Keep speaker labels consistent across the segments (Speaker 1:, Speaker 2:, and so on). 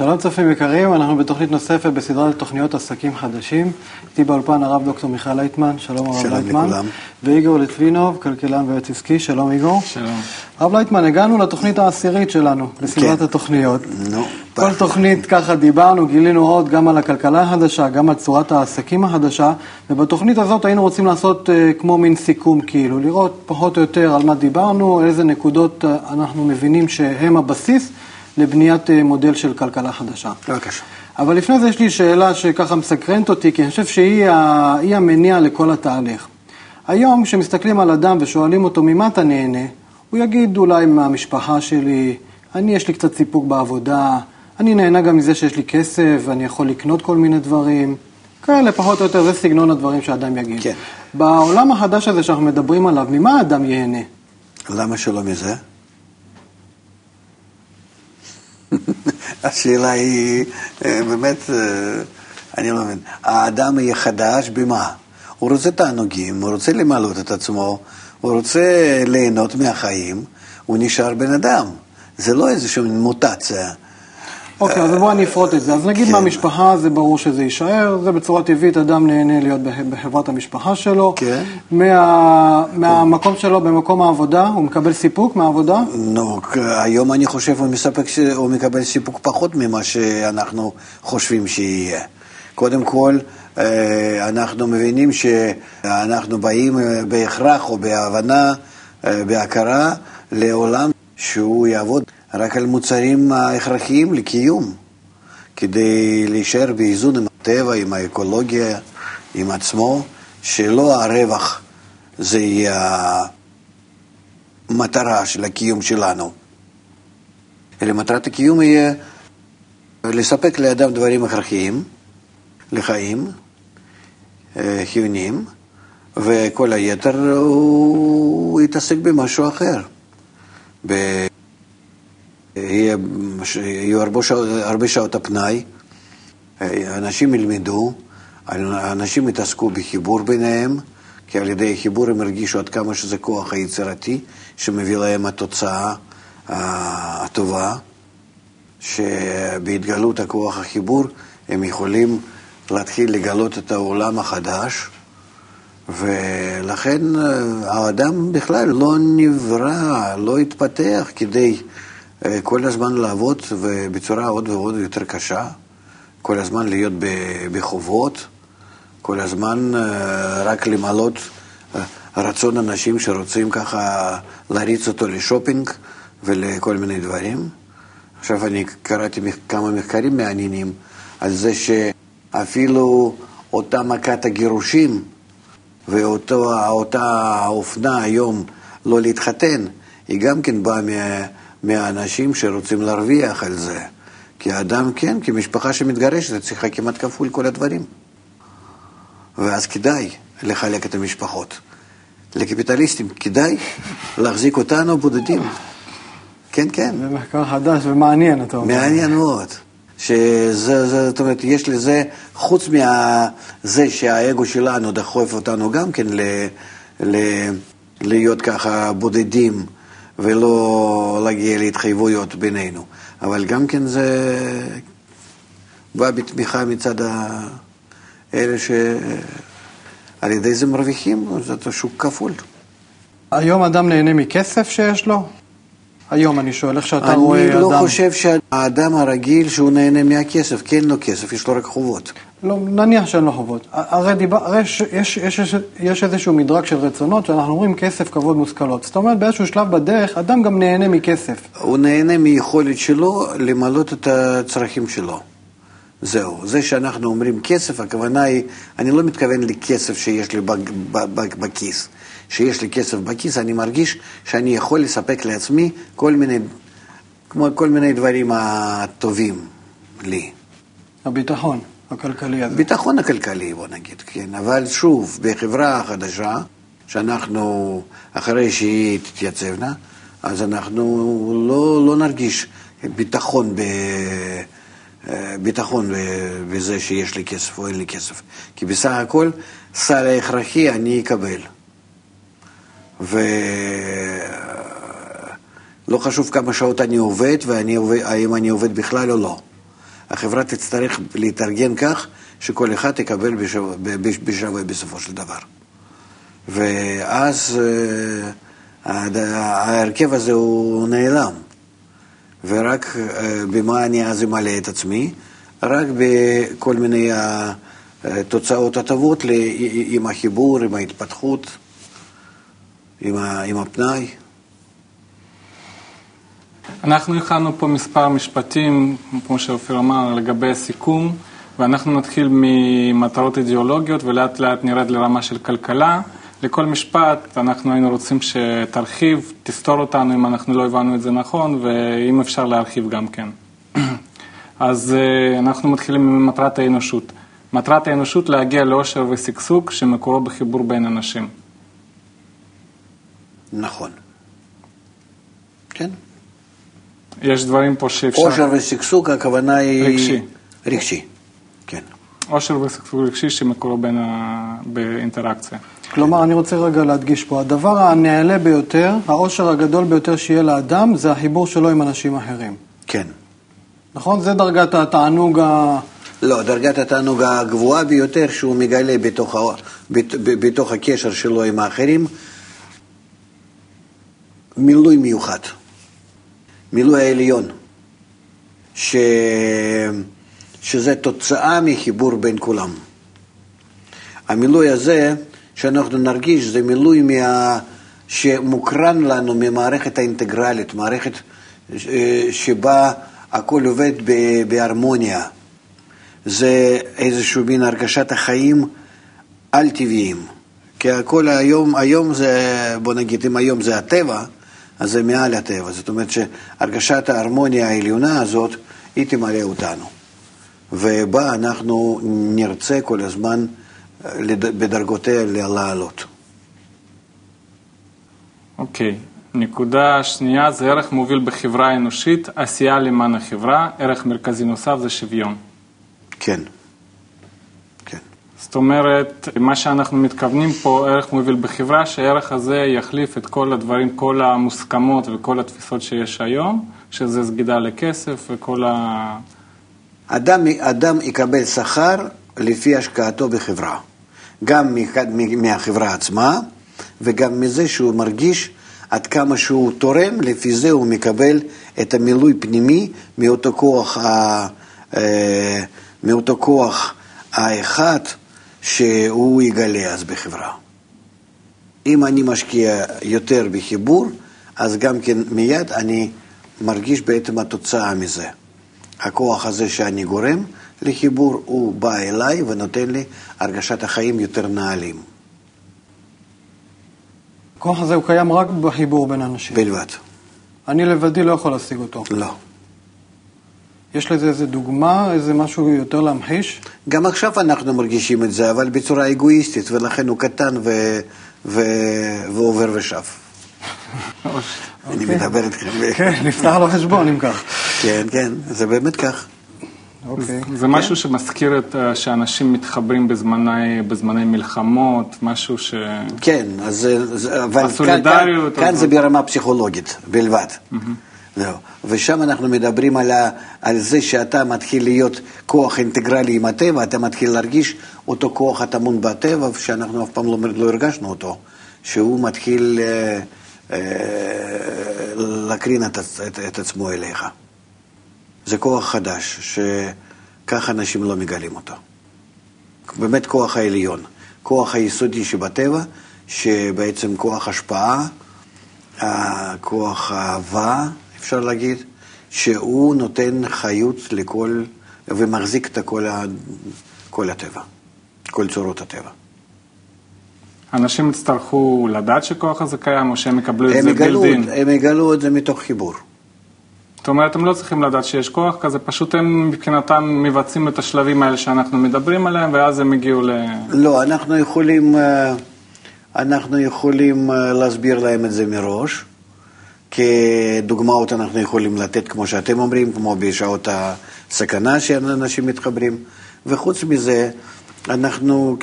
Speaker 1: שלום צופים יקרים, אנחנו בתוכנית נוספת בסדרת תוכניות עסקים חדשים. איתי באולפן הרב דוקטור מיכאל לייטמן, שלום הרב
Speaker 2: שלום
Speaker 1: לייטמן.
Speaker 2: לכולם.
Speaker 1: ואיגור ליטבינוב, כלכלן ויועץ עסקי, שלום איגור.
Speaker 3: שלום.
Speaker 1: הרב לייטמן, הגענו לתוכנית העשירית שלנו, בסדרת
Speaker 2: כן.
Speaker 1: התוכניות.
Speaker 2: נו,
Speaker 1: כל תוכנית ככה דיברנו, גילינו עוד גם על הכלכלה החדשה, גם על צורת העסקים החדשה, ובתוכנית הזאת היינו רוצים לעשות אה, כמו מין סיכום, כאילו, לראות פחות או יותר על מה דיברנו, איזה נקודות אה, אנחנו מבינים שהם הבסיס לבניית אה, מודל של כלכלה חדשה.
Speaker 2: בבקשה.
Speaker 1: אבל לפני זה יש לי שאלה שככה מסקרנת אותי, כי אני חושב שהיא ה- המניע לכל התהליך. היום כשמסתכלים על אדם ושואלים אותו ממה אתה נהנה, הוא יגיד אולי מהמשפחה שלי, אני יש לי קצת סיפוק בעבודה, אני נהנה גם מזה שיש לי כסף ואני יכול לקנות כל מיני דברים. כאלה, פחות או יותר, זה סגנון הדברים שאדם יגיד.
Speaker 2: כן.
Speaker 1: בעולם החדש הזה שאנחנו מדברים עליו, ממה האדם ייהנה?
Speaker 2: למה שלא מזה? השאלה היא אה, באמת, אה, אני לא מבין. האדם יהיה חדש במה? הוא רוצה תענוגים, הוא רוצה למלות את עצמו, הוא רוצה ליהנות מהחיים, הוא נשאר בן אדם. זה לא איזושהי מוטציה.
Speaker 1: אוקיי, אז בואו אני אפרוט את זה. אז נגיד
Speaker 2: כן.
Speaker 1: מהמשפחה זה ברור שזה יישאר, זה בצורה טבעית, אדם נהנה להיות בחברת המשפחה שלו.
Speaker 2: כן.
Speaker 1: מה, מהמקום שלו במקום העבודה, הוא מקבל סיפוק מהעבודה?
Speaker 2: נו, היום אני חושב הוא מספק, הוא מקבל סיפוק פחות ממה שאנחנו חושבים שיהיה. קודם כל, אה, אנחנו מבינים שאנחנו באים אה, בהכרח או בהבנה, אה, בהכרה, לעולם שהוא יעבוד רק על מוצרים ההכרחיים לקיום, כדי להישאר באיזון עם הטבע, עם האקולוגיה, עם עצמו, שלא הרווח זה יהיה המטרה של הקיום שלנו. אלא מטרת הקיום יהיה לספק לאדם דברים הכרחיים, לחיים, אה, חיוניים, וכל היתר הוא יתעסק במשהו אחר. יהיו הרבה הרבה שעות הפנאי, אה, אנשים ילמדו, אנשים יתעסקו בחיבור ביניהם, כי על ידי החיבור הם הרגישו עד כמה שזה כוח היצירתי שמביא להם התוצאה אה, הטובה, שבהתגלות הכוח החיבור הם יכולים להתחיל לגלות את העולם החדש, ולכן אה, האדם בכלל לא נברא, לא התפתח כדי כל הזמן לעבוד ובצורה עוד ועוד יותר קשה, כל הזמן להיות בחובות, כל הזמן אה, רק למלות אה, רצון אנשים שרוצים ככה להריץ אותו לשופינג ולכל מיני דברים. עכשיו אני קראתי כמה מחקרים מעניינים על זה שאפילו אותה מכת הגירושים ואותה האופנה היום לא להתחתן, היא גם כן באה מה, מהאנשים שרוצים להרוויח על זה. כי האדם, כן, כמשפחה שמתגרשת, צריכה כמעט כפול כל הדברים. ואז כדאי לחלק את המשפחות. לקפיטליסטים כדאי להחזיק אותנו בודדים. כן, כן.
Speaker 1: זה מחקר חדש ומעניין, אתה אומר.
Speaker 2: מעניין מאוד. שזה, זה, זאת אומרת, יש לזה, חוץ מזה שהאגו שלנו דחוף אותנו גם כן ל, ל, להיות ככה בודדים ולא להגיע להתחייבויות בינינו, אבל גם כן זה בא בתמיכה מצד ה- אלה שעל ידי זה מרוויחים, זה שוק כפול.
Speaker 1: היום אדם נהנה מכסף שיש לו? היום אני שואל, איך שאתה רואה
Speaker 2: אני
Speaker 1: אדם...
Speaker 2: לא חושב שהאדם הרגיל שהוא נהנה מהכסף, כי אין לו כסף, יש לו רק חובות.
Speaker 1: לא, נניח שאין לו חובות. הרי, דיבר, הרי יש, יש, יש, יש איזשהו מדרג של רצונות שאנחנו אומרים כסף, כבוד, מושכלות. זאת אומרת, באיזשהו שלב בדרך, אדם גם נהנה מכסף.
Speaker 2: הוא נהנה מיכולת שלו למלות את הצרכים שלו. זהו. זה שאנחנו אומרים כסף, הכוונה היא, אני לא מתכוון לכסף שיש לי בכיס. שיש לי כסף בכיס, אני מרגיש שאני יכול לספק לעצמי כל מיני, כמו כל מיני דברים הטובים לי.
Speaker 1: הביטחון הכלכלי הזה.
Speaker 2: ביטחון הכלכלי, בוא נגיד, כן. אבל שוב, בחברה החדשה, שאנחנו, אחרי שהיא תתייצבנה, אז אנחנו לא, לא נרגיש ביטחון, ב, אה, ביטחון בזה שיש לי כסף או אין לי כסף. כי בסך הכל, סל ההכרחי אני אקבל. ולא חשוב כמה שעות אני עובד, והאם אני עובד בכלל או לא. החברה תצטרך להתארגן כך שכל אחד יקבל בשווה, בשווה בסופו של דבר. ואז ההרכב הזה הוא נעלם. ורק במה אני אז אמלא את עצמי? רק בכל מיני תוצאות הטובות עם החיבור, עם ההתפתחות, עם הפנאי.
Speaker 3: אנחנו הכנו פה מספר משפטים, כמו שאופיר אמר, לגבי הסיכום, ואנחנו נתחיל ממטרות אידיאולוגיות ולאט לאט נרד לרמה של כלכלה. לכל משפט אנחנו היינו רוצים שתרחיב, תסתור אותנו אם אנחנו לא הבנו את זה נכון, ואם אפשר להרחיב גם כן. אז אה, אנחנו מתחילים ממטרת האנושות. מטרת האנושות להגיע לאושר ושגשוג שמקורו בחיבור בין אנשים.
Speaker 2: נכון. כן.
Speaker 3: יש דברים פה שאפשר...
Speaker 2: אושר ושגשוג, הכוונה היא...
Speaker 3: רגשי.
Speaker 2: רגשי, כן.
Speaker 3: אושר ושגשוג רגשי שמקורו בין ה... באינטראקציה.
Speaker 1: כלומר, אני רוצה רגע להדגיש פה, הדבר הנעלה ביותר, האושר הגדול ביותר שיהיה לאדם, זה החיבור שלו עם אנשים אחרים.
Speaker 2: כן.
Speaker 1: נכון? זה דרגת התענוג ה...
Speaker 2: לא, דרגת התענוג הגבוהה ביותר שהוא מגלה בתוך, ה... בתוך הקשר שלו עם האחרים, מילוי מיוחד, מילוי העליון, ש... שזה תוצאה מחיבור בין כולם. המילוי הזה שאנחנו נרגיש זה מילוי מה... שמוקרן לנו ממערכת האינטגרלית, מערכת אה, שבה הכל עובד בהרמוניה. זה איזשהו מין הרגשת החיים על-טבעיים. כי הכל היום, היום זה, בוא נגיד, אם היום זה הטבע, אז זה מעל הטבע. זאת אומרת שהרגשת ההרמוניה העליונה הזאת, היא תמלא אותנו. ובה אנחנו נרצה כל הזמן אה, בדרגותיה לעלות.
Speaker 3: אוקיי. Okay. נקודה שנייה זה ערך מוביל בחברה האנושית, עשייה למען החברה, ערך מרכזי נוסף זה שוויון.
Speaker 2: כן.
Speaker 3: זאת אומרת, מה שאנחנו מתכוונים פה, ערך מוביל בחברה, שהערך הזה יחליף את כל הדברים, כל המוסכמות וכל התפיסות שיש היום, שזה סגידה לכסף וכל ה...
Speaker 2: אדם, אדם יקבל שכר לפי השקעתו בחברה, גם מהחברה עצמה וגם מזה שהוא מרגיש עד כמה שהוא תורם, לפי זה הוא מקבל את המילוי פנימי מאותו כוח, אה, מאותו כוח האחד שהוא יגלה אז בחברה. אם אני משקיע יותר בחיבור, אז גם כן מיד אני מרגיש בעצם התוצאה מזה. הכוח הזה שאני גורם לחיבור, הוא בא אליי ונותן לי הרגשת החיים יותר נעלים.
Speaker 1: הכוח הזה הוא קיים רק בחיבור בין אנשים.
Speaker 2: בלבד.
Speaker 1: אני לבדי לא יכול להשיג אותו.
Speaker 2: לא.
Speaker 1: יש לזה איזה דוגמה, איזה משהו יותר להמחיש?
Speaker 2: גם עכשיו אנחנו מרגישים את זה, אבל בצורה אגואיסטית, ולכן הוא קטן ו... ו... ועובר ושב. אני אוקיי. מדבר איתכם.
Speaker 1: כן, נפתח לו חשבון אם כך.
Speaker 2: כן, כן, זה באמת כך.
Speaker 3: אוקיי. זה משהו שמזכיר את, אה, שאנשים מתחברים בזמני, בזמני מלחמות, משהו ש...
Speaker 2: כן, אז, אבל הסולידריות... כאן, כאן זה ברמה פסיכולוגית בלבד. זהו. ושם אנחנו מדברים על, ה, על זה שאתה מתחיל להיות כוח אינטגרלי עם הטבע, אתה מתחיל להרגיש אותו כוח הטמון בטבע, שאנחנו אף פעם לא, לא הרגשנו אותו, שהוא מתחיל אה, אה, להקרין את, את, את עצמו אליך. זה כוח חדש, שככה אנשים לא מגלים אותו. באמת כוח העליון, כוח היסודי שבטבע, שבעצם כוח השפעה, כוח אהבה, אפשר להגיד, שהוא נותן חיות לכל, ומחזיק את כל, ה, כל הטבע, כל צורות הטבע.
Speaker 3: אנשים יצטרכו לדעת שכוח הזה קיים, או שהם יקבלו את זה בילדין?
Speaker 2: הם יגלו את זה מתוך חיבור.
Speaker 3: זאת אומרת, הם לא צריכים לדעת שיש כוח כזה, פשוט הם מבחינתם מבצעים את השלבים האלה שאנחנו מדברים עליהם, ואז הם הגיעו ל...
Speaker 2: לא, אנחנו יכולים, אה, אנחנו יכולים אה, להסביר להם את זה מראש. כדוגמאות אנחנו יכולים לתת, כמו שאתם אומרים, כמו בשעות הסכנה שאנשים מתחברים. וחוץ מזה, אנחנו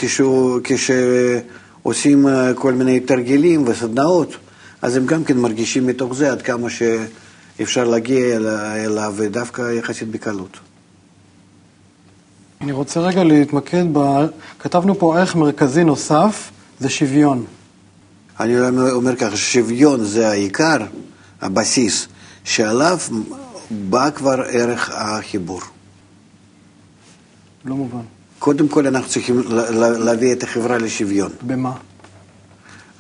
Speaker 2: כשעושים אה, כל מיני תרגילים וסדנאות, אז הם גם כן מרגישים מתוך זה עד כמה ש... אפשר להגיע אליו דווקא יחסית בקלות.
Speaker 1: אני רוצה רגע להתמקד ב... כתבנו פה ערך מרכזי נוסף, זה שוויון.
Speaker 2: אני אומר ככה, שוויון זה העיקר, הבסיס, שעליו בא כבר ערך החיבור.
Speaker 1: לא מובן.
Speaker 2: קודם כל אנחנו צריכים לה- לה- להביא את החברה לשוויון,
Speaker 1: במה?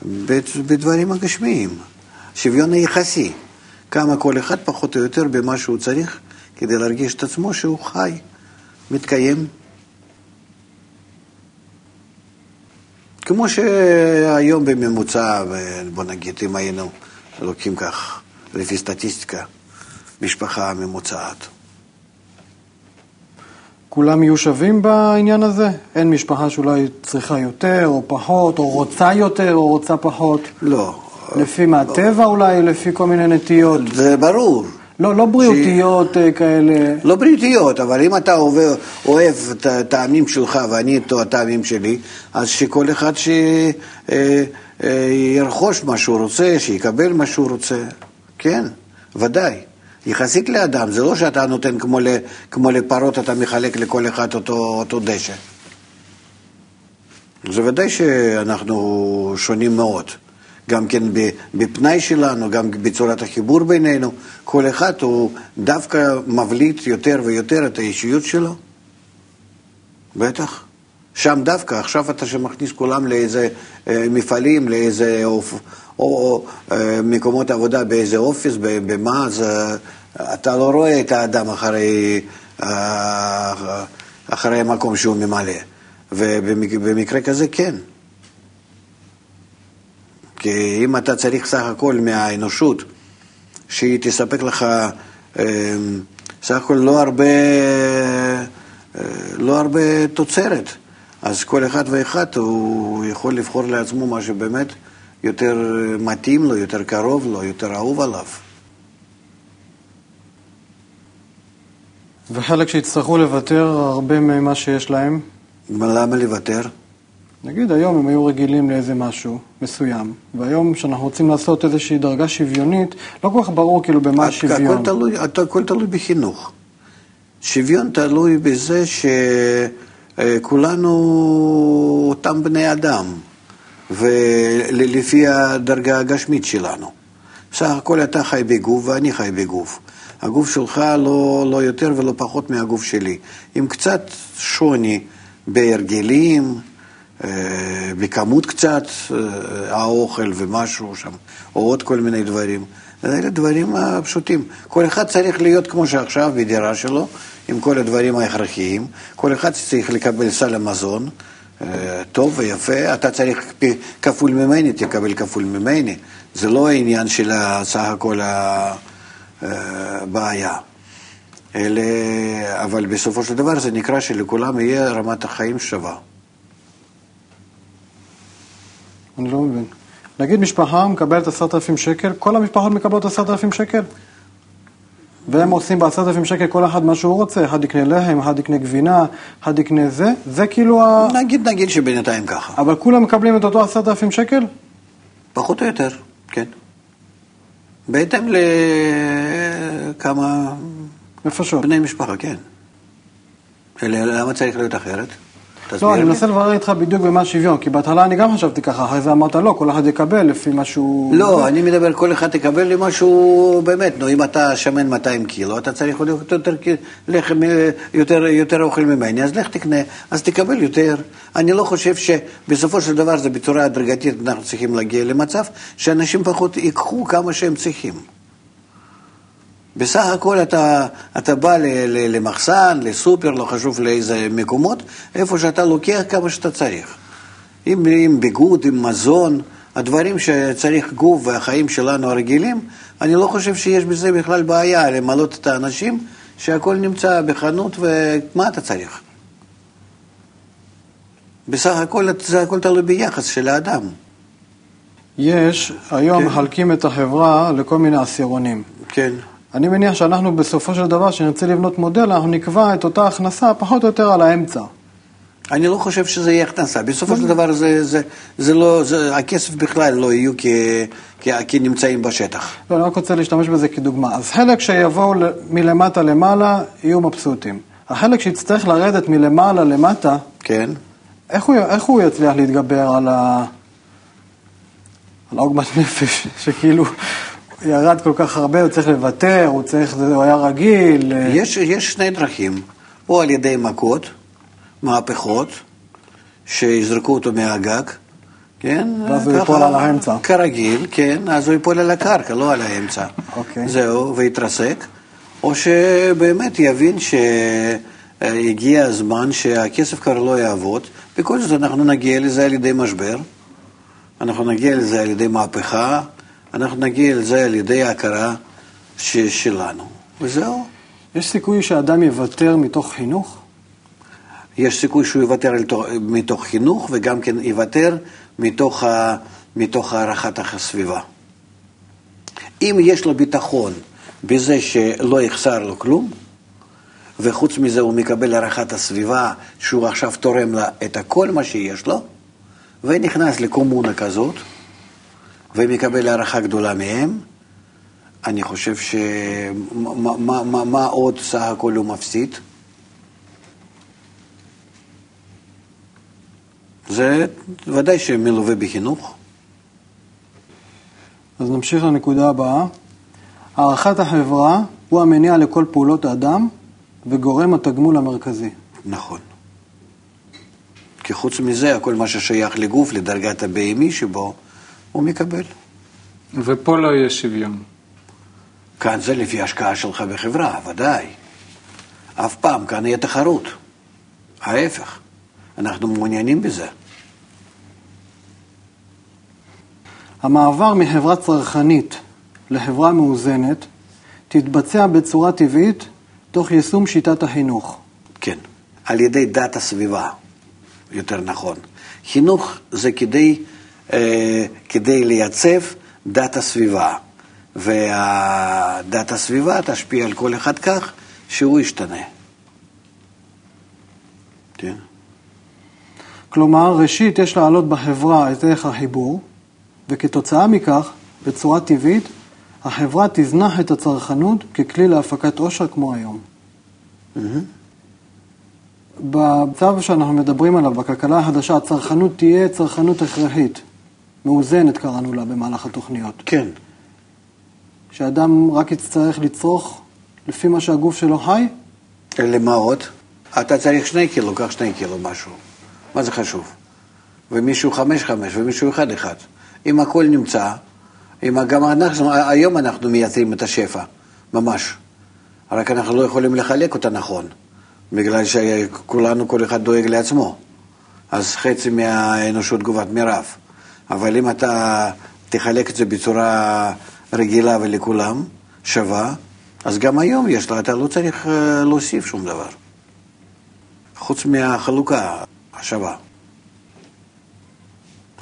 Speaker 2: בד- בדברים הגשמיים. שוויון היחסי. כמה כל אחד פחות או יותר במה שהוא צריך כדי להרגיש את עצמו שהוא חי, מתקיים. כמו שהיום בממוצע, בוא נגיד, אם היינו לוקחים כך, לפי סטטיסטיקה, משפחה ממוצעת.
Speaker 1: כולם יהיו שווים בעניין הזה? אין משפחה שאולי צריכה יותר או פחות, או רוצה יותר או רוצה פחות?
Speaker 2: לא.
Speaker 1: לפי מהטבע אולי, לפי כל מיני נטיות?
Speaker 2: זה ברור.
Speaker 1: לא, לא בריאותיות אה, כאלה.
Speaker 2: לא בריאותיות, אבל אם אתה אוהב, אוהב את הטעמים שלך ואני את הטעמים שלי, אז שכל אחד שירכוש מה שהוא רוצה, שיקבל מה שהוא רוצה. כן, ודאי. יחסית לאדם, זה לא שאתה נותן כמו, ל, כמו לפרות, אתה מחלק לכל אחד אותו, אותו דשא. זה ודאי שאנחנו שונים מאוד. גם כן בפנאי שלנו, גם בצורת החיבור בינינו, כל אחד הוא דווקא מבליט יותר ויותר את האישיות שלו. בטח. שם דווקא, עכשיו אתה שמכניס כולם לאיזה אה, מפעלים, לאיזה או, אה, מקומות עבודה באיזה אופיס, במה, אז אה, אתה לא רואה את האדם אחרי, אה, אחרי המקום שהוא ממלא. ובמקרה כזה כן. כי אם אתה צריך סך הכל מהאנושות, שהיא תספק לך סך הכל לא הרבה, לא הרבה תוצרת, אז כל אחד ואחד הוא יכול לבחור לעצמו מה שבאמת יותר מתאים לו, יותר קרוב לו, יותר אהוב עליו.
Speaker 1: וחלק שיצטרכו לוותר הרבה ממה שיש להם?
Speaker 2: למה לוותר?
Speaker 1: נגיד היום הם היו רגילים לאיזה משהו מסוים, והיום כשאנחנו רוצים לעשות איזושהי דרגה שוויונית, לא כל כך ברור כאילו במה השוויון.
Speaker 2: הכל תלוי, הכל תלוי בחינוך. שוויון תלוי בזה שכולנו אותם בני אדם, ולפי הדרגה הגשמית שלנו. בסך הכל אתה חי בגוף ואני חי בגוף. הגוף שלך לא, לא יותר ולא פחות מהגוף שלי. עם קצת שוני בהרגלים, בכמות קצת האוכל ומשהו שם, או עוד כל מיני דברים. אלה דברים פשוטים. כל אחד צריך להיות כמו שעכשיו בדירה שלו, עם כל הדברים ההכרחיים. כל אחד צריך לקבל סל המזון, טוב ויפה. אתה צריך כפול ממני, תקבל כפול ממני. זה לא העניין של סך הכל הבעיה. אלה, אבל בסופו של דבר זה נקרא שלכולם יהיה רמת החיים שווה.
Speaker 1: אני לא מבין. נגיד משפחה מקבלת עשרת אלפים שקל, כל המשפחות מקבלות עשרת אלפים שקל? והם עושים בעשרת אלפים שקל כל אחד מה שהוא רוצה, אחד יקנה לחם, אחד יקנה גבינה, אחד יקנה זה, זה כאילו ה...
Speaker 2: נגיד, נגיד שבינתיים ככה.
Speaker 1: אבל כולם מקבלים את אותו עשרת אלפים שקל?
Speaker 2: פחות או יותר, כן. בהתאם לכמה
Speaker 1: נפשות.
Speaker 2: בני משפחה, כן. למה צריך להיות אחרת?
Speaker 1: לא, אני מנסה לברר איתך בדיוק במה השוויון, כי בהתחלה אני גם חשבתי ככה, אחרי זה אמרת לא, כל אחד יקבל לפי מה שהוא...
Speaker 2: לא, אני מדבר, כל אחד יקבל למה שהוא באמת, נו, אם אתה שמן 200 קילו, אתה צריך עוד יותר לחם, יותר, יותר אוכל ממני, אז לך תקנה, אז תקבל יותר. אני לא חושב שבסופו של דבר זה בצורה הדרגתית, אנחנו צריכים להגיע למצב שאנשים פחות ייקחו כמה שהם צריכים. בסך הכל אתה, אתה בא ל, ל, למחסן, לסופר, לא חשוב לאיזה מקומות, איפה שאתה לוקח כמה שאתה צריך. עם, עם ביגוד, עם מזון, הדברים שצריך גוף והחיים שלנו הרגילים, אני לא חושב שיש בזה בכלל בעיה למלות את האנשים שהכל נמצא בחנות ומה אתה צריך. בסך הכל זה הכל תלוי ביחס של האדם.
Speaker 1: יש, היום
Speaker 2: כן.
Speaker 1: מחלקים את החברה לכל מיני עשירונים.
Speaker 2: כן.
Speaker 1: אני מניח שאנחנו בסופו של דבר, כשנרצה לבנות מודל, אנחנו נקבע את אותה הכנסה פחות או יותר על האמצע.
Speaker 2: אני לא חושב שזה יהיה הכנסה. בסופו של דבר זה, זה, זה לא, זה, הכסף בכלל לא יהיו כ, כ, כנמצאים בשטח.
Speaker 1: לא, אני רק רוצה להשתמש בזה כדוגמה. אז חלק שיבואו מלמטה למעלה יהיו מבסוטים. החלק שיצטרך לרדת מלמעלה למטה,
Speaker 2: כן?
Speaker 1: איך הוא, איך הוא יצליח להתגבר על, ה... על העוגמת נפש, שכאילו ירד כל כך הרבה, הוא צריך לוותר, הוא צריך, זה- הוא היה רגיל. אה,
Speaker 2: יש, יש שני דרכים, או על ידי מכות, מהפכות, שיזרקו אותו מהגג, כן?
Speaker 1: ואז הוא ייפול על האמצע.
Speaker 2: כרגיל, כן, אז הוא ייפול על הקרקע, לא על האמצע.
Speaker 1: אוקיי.
Speaker 2: זהו, ויתרסק, או שבאמת יבין שהגיע הזמן שהכסף כבר לא יעבוד, בכל זאת אנחנו נגיע לזה על ידי משבר, אנחנו נגיע לזה על ידי מהפכה, אנחנו נגיע לזה על ידי ההכרה ש- שלנו, וזהו.
Speaker 1: יש סיכוי שאדם יוותר מתוך חינוך?
Speaker 2: יש סיכוי שהוא יוותר מתוך חינוך וגם כן יוותר מתוך, ה, מתוך הערכת הסביבה. אם יש לו ביטחון בזה שלא יחסר לו כלום, וחוץ מזה הוא מקבל הערכת הסביבה שהוא עכשיו תורם לה את הכל מה שיש לו, ונכנס לקומונה כזאת, ומקבל הערכה גדולה מהם, אני חושב ש... מה, מה, מה, מה עוד סך הכל הוא מפסיד? זה ודאי שמלווה בחינוך.
Speaker 1: אז נמשיך לנקודה הבאה. הערכת החברה הוא המניע לכל פעולות האדם וגורם התגמול המרכזי.
Speaker 2: נכון. כי חוץ מזה, כל מה ששייך לגוף, לדרגת הבהמי שבו, הוא מקבל.
Speaker 3: ופה לא יהיה שוויון.
Speaker 2: כאן זה לפי השקעה שלך בחברה, ודאי. אף פעם, כאן יהיה תחרות. ההפך, אנחנו מעוניינים בזה.
Speaker 1: המעבר מחברה צרכנית לחברה מאוזנת תתבצע בצורה טבעית תוך יישום שיטת החינוך.
Speaker 2: כן, על ידי דת הסביבה, יותר נכון. חינוך זה כדי, כדי לייצב דת הסביבה, ודת הסביבה תשפיע על כל אחד כך שהוא ישתנה. כן?
Speaker 1: כלומר, ראשית יש להעלות בחברה את ערך החיבור, וכתוצאה מכך, בצורה טבעית, החברה תזנח את הצרכנות ככלי להפקת עושר כמו היום. בצו שאנחנו מדברים עליו, בכלכלה החדשה, הצרכנות תהיה צרכנות הכרחית, מאוזנת קראנו לה במהלך התוכניות.
Speaker 2: כן,
Speaker 1: שאדם רק יצטרך לצרוך לפי מה שהגוף שלו חי,
Speaker 2: למה עוד? אתה צריך שני קילו, קח שני קילו משהו. מה זה חשוב? ומישהו חמש חמש ומישהו אחד אחד. אם הכל נמצא, אם גם אנחנו, היום אנחנו מייצרים את השפע, ממש. רק אנחנו לא יכולים לחלק אותה נכון, בגלל שכולנו, כל אחד דואג לעצמו. אז חצי מהאנושות תגובת מירב. אבל אם אתה תחלק את זה בצורה רגילה ולכולם, שווה, אז גם היום יש לה, אתה לא צריך אה, להוסיף שום דבר. חוץ מהחלוקה השווה.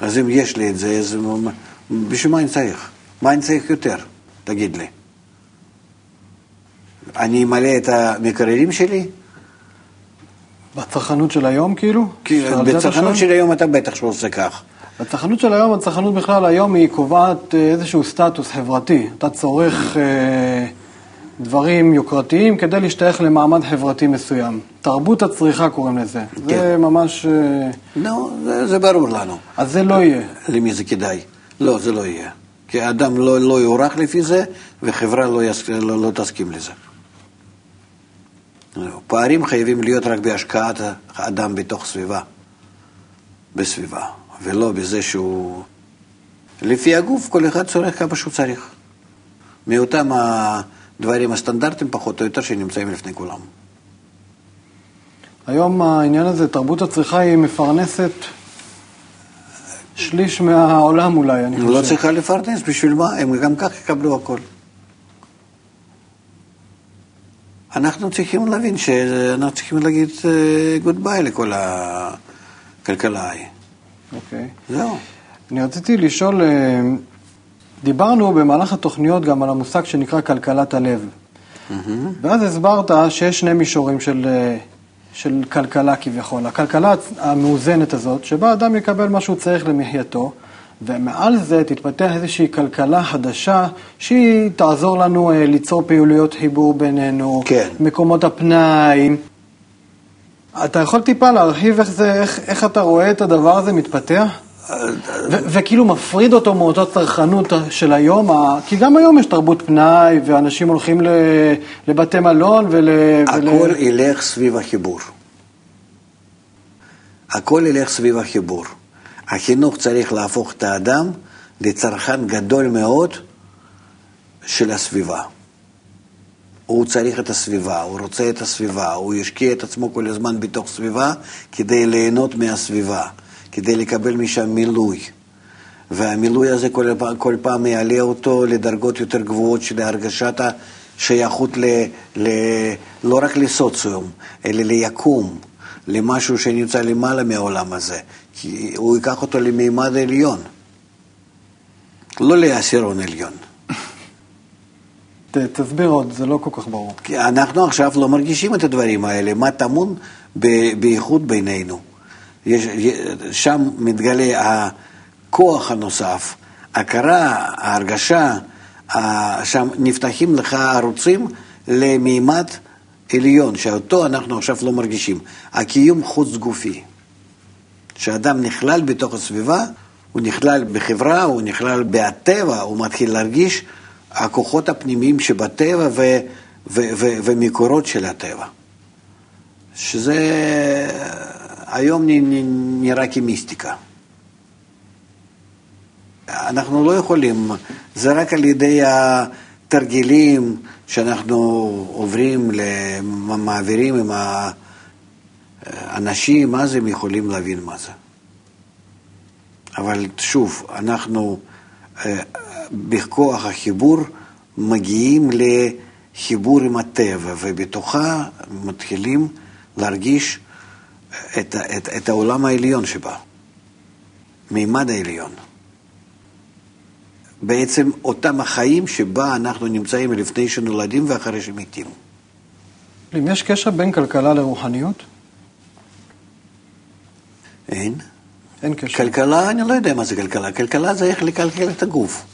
Speaker 2: אז אם יש לי את זה, אז בשביל מה אני צריך? מה אני צריך יותר? תגיד לי. אני אמלא את המקררים שלי?
Speaker 1: בצרכנות של היום כאילו?
Speaker 2: בצרכנות? של היום אתה בטח שעושה כך.
Speaker 1: הצרכנות של היום, הצרכנות בכלל היום היא קובעת אה, איזשהו סטטוס חברתי. אתה צורך אה, דברים יוקרתיים כדי להשתייך למעמד חברתי מסוים. תרבות הצריכה קוראים לזה. זה
Speaker 2: כן.
Speaker 1: ממש... אה,
Speaker 2: נו, זה, זה ברור לנו.
Speaker 1: אז זה לא יהיה.
Speaker 2: למי זה כדאי? לא, זה לא יהיה. כי אדם לא, לא יוערך לפי זה, וחברה לא, יס, לא, לא תסכים לזה. פערים חייבים להיות רק בהשקעת האדם בתוך סביבה, בסביבה, ולא בזה שהוא... לפי הגוף, כל אחד צורך כמה שהוא צריך. מאותם הדברים הסטנדרטיים, פחות או יותר, שנמצאים לפני כולם.
Speaker 1: היום העניין הזה, תרבות הצריכה היא מפרנסת שליש מהעולם אולי, אני חושב.
Speaker 2: לא צריכה לפרנס, בשביל מה? הם גם כך יקבלו הכל. אנחנו צריכים להבין שאנחנו צריכים להגיד גוד ביי לכל הכלכלה ההיא.
Speaker 1: אוקיי.
Speaker 2: זהו.
Speaker 1: אני רציתי לשאול, אה, דיברנו במהלך התוכניות גם על המושג שנקרא כלכלת הלב. ואז הסברת שיש שני מישורים של, אה, של כלכלה כביכול. הכלכלה המאוזנת הזאת, שבה אדם יקבל מה שהוא צריך למחייתו, ומעל זה תתפתח איזושהי כלכלה חדשה שהיא תעזור לנו אה, ליצור פעילויות חיבור בינינו,
Speaker 2: כן.
Speaker 1: מקומות הפנאי. אתה יכול טיפה להרחיב איך, זה, איך, איך אתה רואה את הדבר הזה מתפתח? וכאילו מפריד אותו מאותה צרכנות של היום, כי גם היום יש תרבות פנאי, ואנשים הולכים לבתי מלון ול...
Speaker 2: הכל ול... ילך סביב החיבור. הכל ילך סביב החיבור. החינוך צריך להפוך את האדם לצרכן גדול מאוד של הסביבה. הוא צריך את הסביבה, הוא רוצה את הסביבה, הוא ישקיע את עצמו כל הזמן בתוך סביבה כדי ליהנות מהסביבה, כדי לקבל משם מילוי. והמילוי הזה כל, כל פעם יעלה אותו לדרגות יותר גבוהות של הרגשת השייכות ל, ל, לא רק לסוציום, אלא ליקום, למשהו שנמצא למעלה מהעולם הזה. כי הוא ייקח אותו למימד העליון, לא לעשירון עליון.
Speaker 1: תסביר עוד, זה לא כל כך ברור.
Speaker 2: כי אנחנו עכשיו לא מרגישים את הדברים האלה, מה טמון בייחוד בינינו. יש, שם מתגלה הכוח הנוסף, הכרה, ההרגשה, שם נפתחים לך ערוצים למימד עליון, שאותו אנחנו עכשיו לא מרגישים. הקיום חוץ גופי. כשאדם נכלל בתוך הסביבה, הוא נכלל בחברה, הוא נכלל בטבע, הוא מתחיל להרגיש הכוחות הפנימיים שבטבע ו, ו, ו, ומקורות של הטבע. שזה היום נראה כמיסטיקה. אנחנו לא יכולים, זה רק על ידי התרגילים שאנחנו עוברים, מעבירים עם האנשים, אז הם יכולים להבין מה זה. אבל שוב, אנחנו אה, בכוח החיבור מגיעים לחיבור עם הטבע, ובתוכה מתחילים להרגיש את, את, את העולם העליון שבה, מימד העליון. בעצם אותם החיים שבה אנחנו נמצאים לפני שנולדים ואחרי שמתים.
Speaker 1: אם יש קשר בין כלכלה לרוחניות?
Speaker 2: אין.
Speaker 1: אין קשר.
Speaker 2: כלכלה, אני לא יודע מה זה כלכלה. כלכלה זה איך לקלקל את הגוף.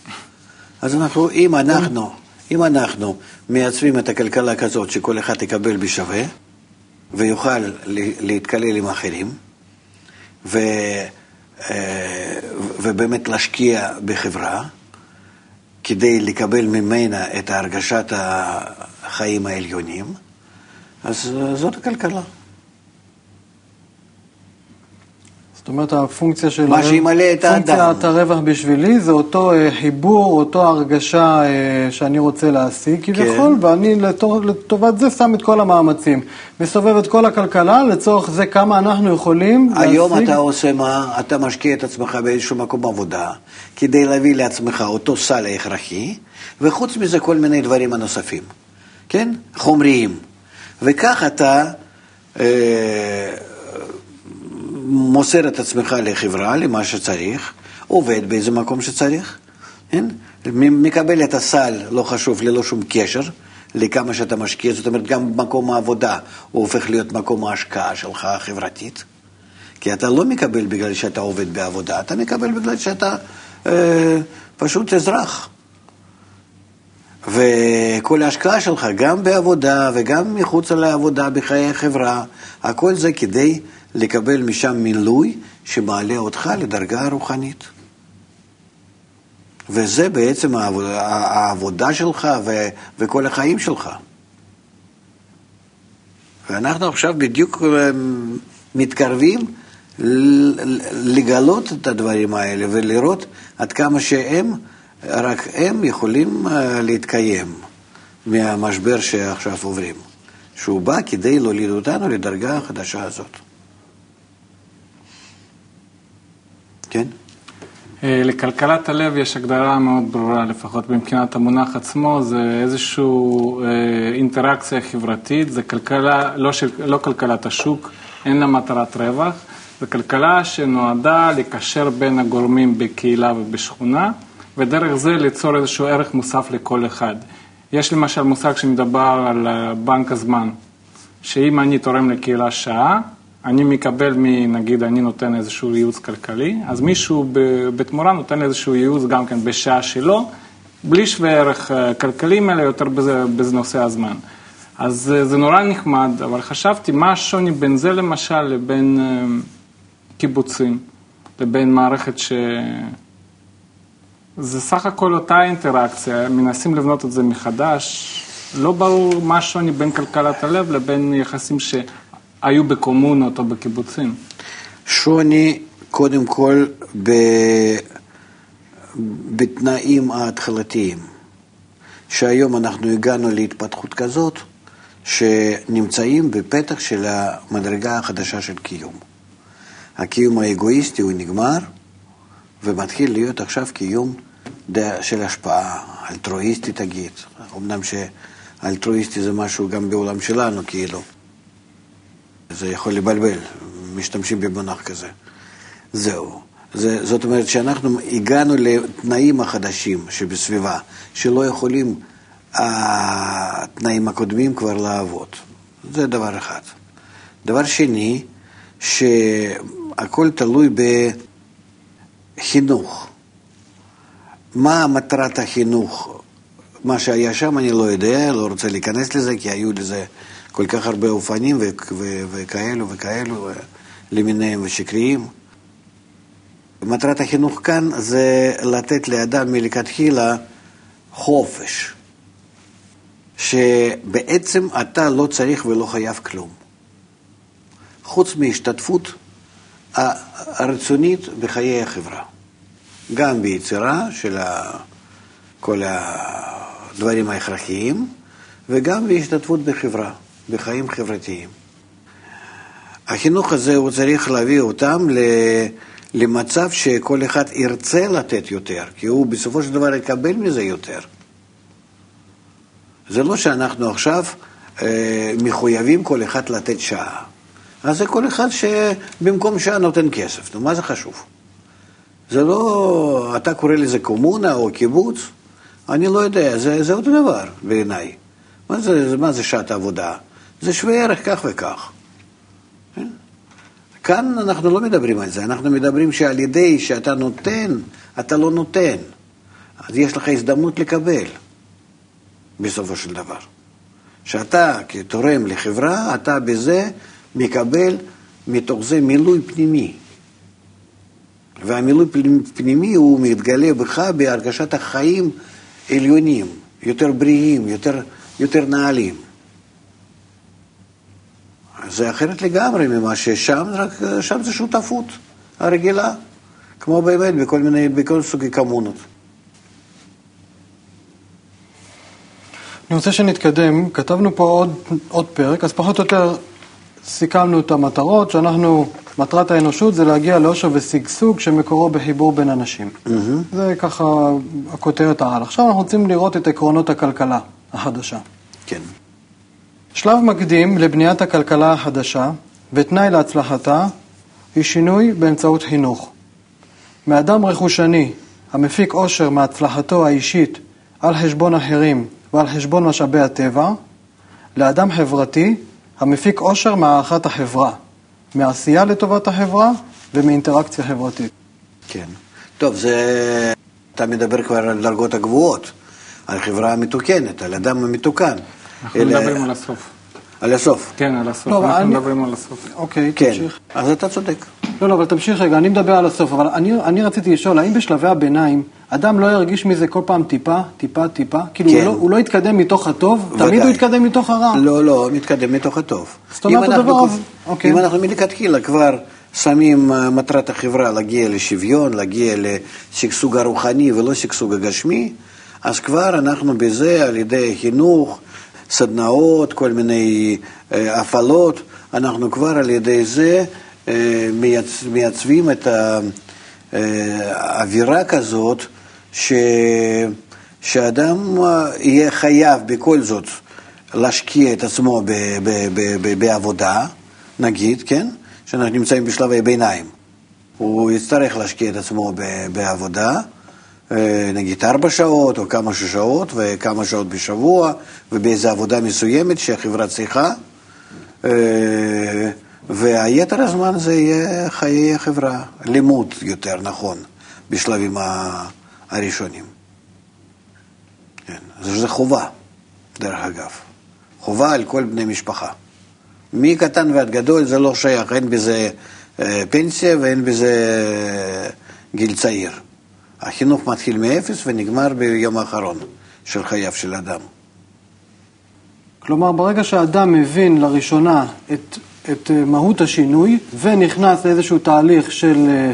Speaker 2: אז אנחנו, אם אנחנו, אם אנחנו מייצבים את הכלכלה כזאת שכל אחד יקבל בשווה ויוכל להתקלל עם אחרים ו, אה, ובאמת להשקיע בחברה כדי לקבל ממנה את הרגשת החיים העליונים, אז זאת הכלכלה.
Speaker 1: זאת אומרת, הפונקציה של...
Speaker 2: מה שימלא את האדם.
Speaker 1: פונקציית הרווח בשבילי זה אותו אה, חיבור, אותו הרגשה אה, שאני רוצה להשיג כביכול, כן. ואני לטובת זה שם את כל המאמצים. מסובב את כל הכלכלה, לצורך זה כמה אנחנו יכולים
Speaker 2: להשיג. היום אתה עושה מה? אתה משקיע את עצמך באיזשהו מקום עבודה, כדי להביא לעצמך אותו סל הכרחי, וחוץ מזה כל מיני דברים הנוספים, כן? חומריים. וכך אתה... אה, מוסר את עצמך לחברה, למה שצריך, עובד באיזה מקום שצריך, כן? מקבל את הסל, לא חשוב, ללא שום קשר לכמה שאתה משקיע, זאת אומרת, גם במקום העבודה הוא הופך להיות מקום ההשקעה שלך החברתית. כי אתה לא מקבל בגלל שאתה עובד בעבודה, אתה מקבל בגלל שאתה אה, פשוט אזרח. וכל ההשקעה שלך, גם בעבודה וגם מחוץ לעבודה, בחיי החברה, הכל זה כדי לקבל משם מילוי שמעלה אותך לדרגה הרוחנית. וזה בעצם העבודה, העבודה שלך ו, וכל החיים שלך. ואנחנו עכשיו בדיוק אה, מתקרבים לגלות את הדברים האלה ולראות עד כמה שהם, רק הם יכולים אה, להתקיים מהמשבר שעכשיו עוברים. שהוא בא כדי להוליד אותנו לדרגה החדשה הזאת. כן?
Speaker 3: אה, לכלכלת הלב יש הגדרה מאוד ברורה, לפחות מבחינת המונח עצמו, זה איזושהי אה, אינטראקציה חברתית, זה כלכלה, לא, של, לא כלכלת השוק, אין לה מטרת רווח, זה כלכלה שנועדה לקשר בין הגורמים בקהילה ובשכונה, ודרך זה ליצור איזשהו ערך מוסף לכל אחד. יש למשל מושג שמדבר על אה, בנק הזמן, שאם אני תורם לקהילה שעה, אני מקבל, נגיד אני נותן איזשהו ייעוץ כלכלי, אז מישהו בתמורה נותן איזשהו ייעוץ גם כן בשעה שלו, בלי שווה ערך אה, כלכלי, אלא יותר בזה, בזה נושא הזמן. אז זה, זה נורא נחמד, אבל חשבתי מה השוני בין זה למשל לבין אה, קיבוצים, לבין מערכת ש... זה סך הכל אותה אינטראקציה, מנסים לבנות את זה מחדש. לא ברור מה השוני בין כלכלת הלב לבין יחסים שהיו בקומונות או בקיבוצים.
Speaker 2: שוני, קודם כל, ב... בתנאים ההתחלתיים, שהיום אנחנו הגענו להתפתחות כזאת, שנמצאים בפתח של המדרגה החדשה של קיום. הקיום האגואיסטי הוא נגמר, ומתחיל להיות עכשיו קיום של השפעה, אלטרואיסטי תגיד. אמנם שאלטרואיסטי זה משהו גם בעולם שלנו, כאילו. זה יכול לבלבל, משתמשים במונח כזה. זהו. זה, זאת אומרת שאנחנו הגענו לתנאים החדשים שבסביבה, שלא יכולים התנאים הקודמים כבר לעבוד. זה דבר אחד. דבר שני, שהכל תלוי בחינוך. מה מטרת החינוך? מה שהיה שם אני לא יודע, לא רוצה להיכנס לזה, כי היו לזה כל כך הרבה אופנים וכאלו וכאלו למיניהם ושקריים. מטרת החינוך כאן זה לתת לאדם מלכתחילה חופש, שבעצם אתה לא צריך ולא חייב כלום, חוץ מהשתתפות הרצונית בחיי החברה, גם ביצירה של כל הדברים ההכרחיים וגם בהשתתפות בחברה, בחיים חברתיים. החינוך הזה, הוא צריך להביא אותם. למצב שכל אחד ירצה לתת יותר, כי הוא בסופו של דבר יקבל מזה יותר. זה לא שאנחנו עכשיו אה, מחויבים כל אחד לתת שעה. אז זה כל אחד שבמקום שעה נותן כסף. נו, מה זה חשוב? זה לא, אתה קורא לזה קומונה או קיבוץ? אני לא יודע, זה, זה אותו דבר בעיניי. מה מה זה שעת עבודה? זה שווה ערך כך וכך. כאן אנחנו לא מדברים על זה, אנחנו מדברים שעל ידי שאתה נותן, אתה לא נותן. אז יש לך הזדמנות לקבל, בסופו של דבר. שאתה כתורם לחברה, אתה בזה מקבל מתוך זה מילוי פנימי. והמילוי פנימי הוא מתגלה בך בהרגשת החיים עליונים, יותר בריאים, יותר, יותר נעלים. זה אחרת לגמרי ממה ששם, רק שם זה שותפות הרגילה, כמו באמת בכל מיני, בכל סוגי קמונות.
Speaker 1: אני רוצה שנתקדם, כתבנו פה עוד, עוד פרק, אז פחות או יותר סיכמנו את המטרות, שאנחנו, מטרת האנושות זה להגיע לאושר ושגשוג שמקורו בחיבור בין אנשים. Mm-hmm. זה ככה הכותרת העל. עכשיו אנחנו רוצים לראות את עקרונות הכלכלה החדשה.
Speaker 2: כן.
Speaker 1: שלב מקדים לבניית הכלכלה החדשה ותנאי להצלחתה היא שינוי באמצעות חינוך. מאדם רכושני המפיק עושר מהצלחתו האישית על חשבון אחרים ועל חשבון משאבי הטבע, לאדם חברתי המפיק עושר מהערכת החברה, מעשייה לטובת החברה ומאינטראקציה חברתית.
Speaker 2: כן. טוב, זה... אתה מדבר כבר על דרגות הגבוהות, על חברה מתוקנת, על אדם המתוקן.
Speaker 3: אנחנו אלה... מדברים על הסוף.
Speaker 2: על הסוף.
Speaker 3: כן, על הסוף, לא, אנחנו אני... מדברים על הסוף.
Speaker 1: אוקיי,
Speaker 2: כן. תמשיך. אז אתה צודק.
Speaker 1: לא, לא, אבל תמשיך רגע, אני מדבר על הסוף, אבל אני, אני רציתי לשאול, האם בשלבי הביניים אדם לא ירגיש מזה כל פעם טיפה, טיפה, טיפה? כאילו כן. הוא, לא, הוא לא יתקדם מתוך הטוב, ודאי. תמיד הוא יתקדם מתוך הרע.
Speaker 2: לא, לא, מתקדם מתוך הטוב.
Speaker 1: זאת אומרת הדבר הזה,
Speaker 2: אוקיי. אם אנחנו מלכתחילה כבר שמים אה, מטרת החברה להגיע לשוויון, להגיע לשגשוג הרוחני ולא שגשוג הגשמי, אז כבר אנחנו בזה, על ידי חינוך, סדנאות, כל מיני אה, הפעלות, אנחנו כבר על ידי זה אה, מייצ, מייצבים את האווירה אה, כזאת, ש, שאדם יהיה חייב בכל זאת להשקיע את עצמו ב, ב, ב, ב, בעבודה, נגיד, כן? שאנחנו נמצאים בשלבי ביניים. הוא יצטרך להשקיע את עצמו בעבודה, נגיד ארבע שעות או כמה שעות וכמה שעות בשבוע ובאיזו עבודה מסוימת שהחברה צריכה אה, והיתר הזמן זה יהיה חיי החברה, לימוד יותר נכון בשלבים הראשונים. כן, זה חובה, דרך אגב. חובה על כל בני משפחה. מקטן ועד גדול זה לא שייך, אין בזה אה, פנסיה ואין בזה אה, גיל צעיר. החינוך מתחיל מאפס ונגמר ביום האחרון של חייו של אדם.
Speaker 1: כלומר, ברגע שאדם מבין לראשונה את, את אה, מהות השינוי ונכנס לאיזשהו תהליך של, אה,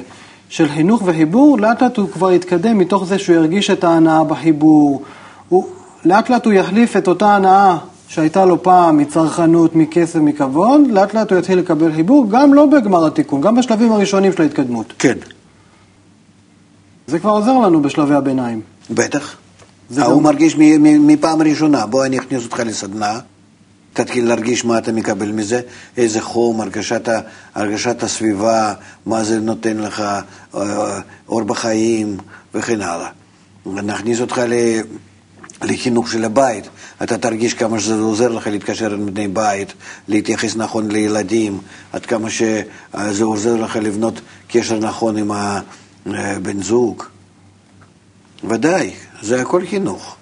Speaker 1: של חינוך וחיבור, לאט לאט הוא כבר יתקדם מתוך זה שהוא ירגיש את ההנאה בחיבור. הוא, לאט לאט הוא יחליף את אותה הנאה שהייתה לו פעם מצרכנות, מכסף, מכבוד, לאט לאט הוא יתחיל לקבל חיבור, גם לא בגמר התיקון, גם בשלבים הראשונים של ההתקדמות.
Speaker 2: כן.
Speaker 1: זה כבר עוזר לנו בשלבי הביניים.
Speaker 2: בטח.
Speaker 1: גם-
Speaker 2: מרגיש מפעם ראשונה, בוא אני אכניס אותך לסדנה, תתחיל להרגיש מה אתה מקבל מזה, איזה חום, הרגשת, ה- הרגשת הסביבה, מה זה נותן לך, אה, אור בחיים וכן הלאה. נכניס אותך ל... לחינוך של הבית, אתה תרגיש כמה שזה עוזר לך להתקשר עם בני בית, להתייחס נכון לילדים, עד כמה שזה עוזר לך לבנות קשר נכון עם הבן זוג. ודאי, זה הכל חינוך.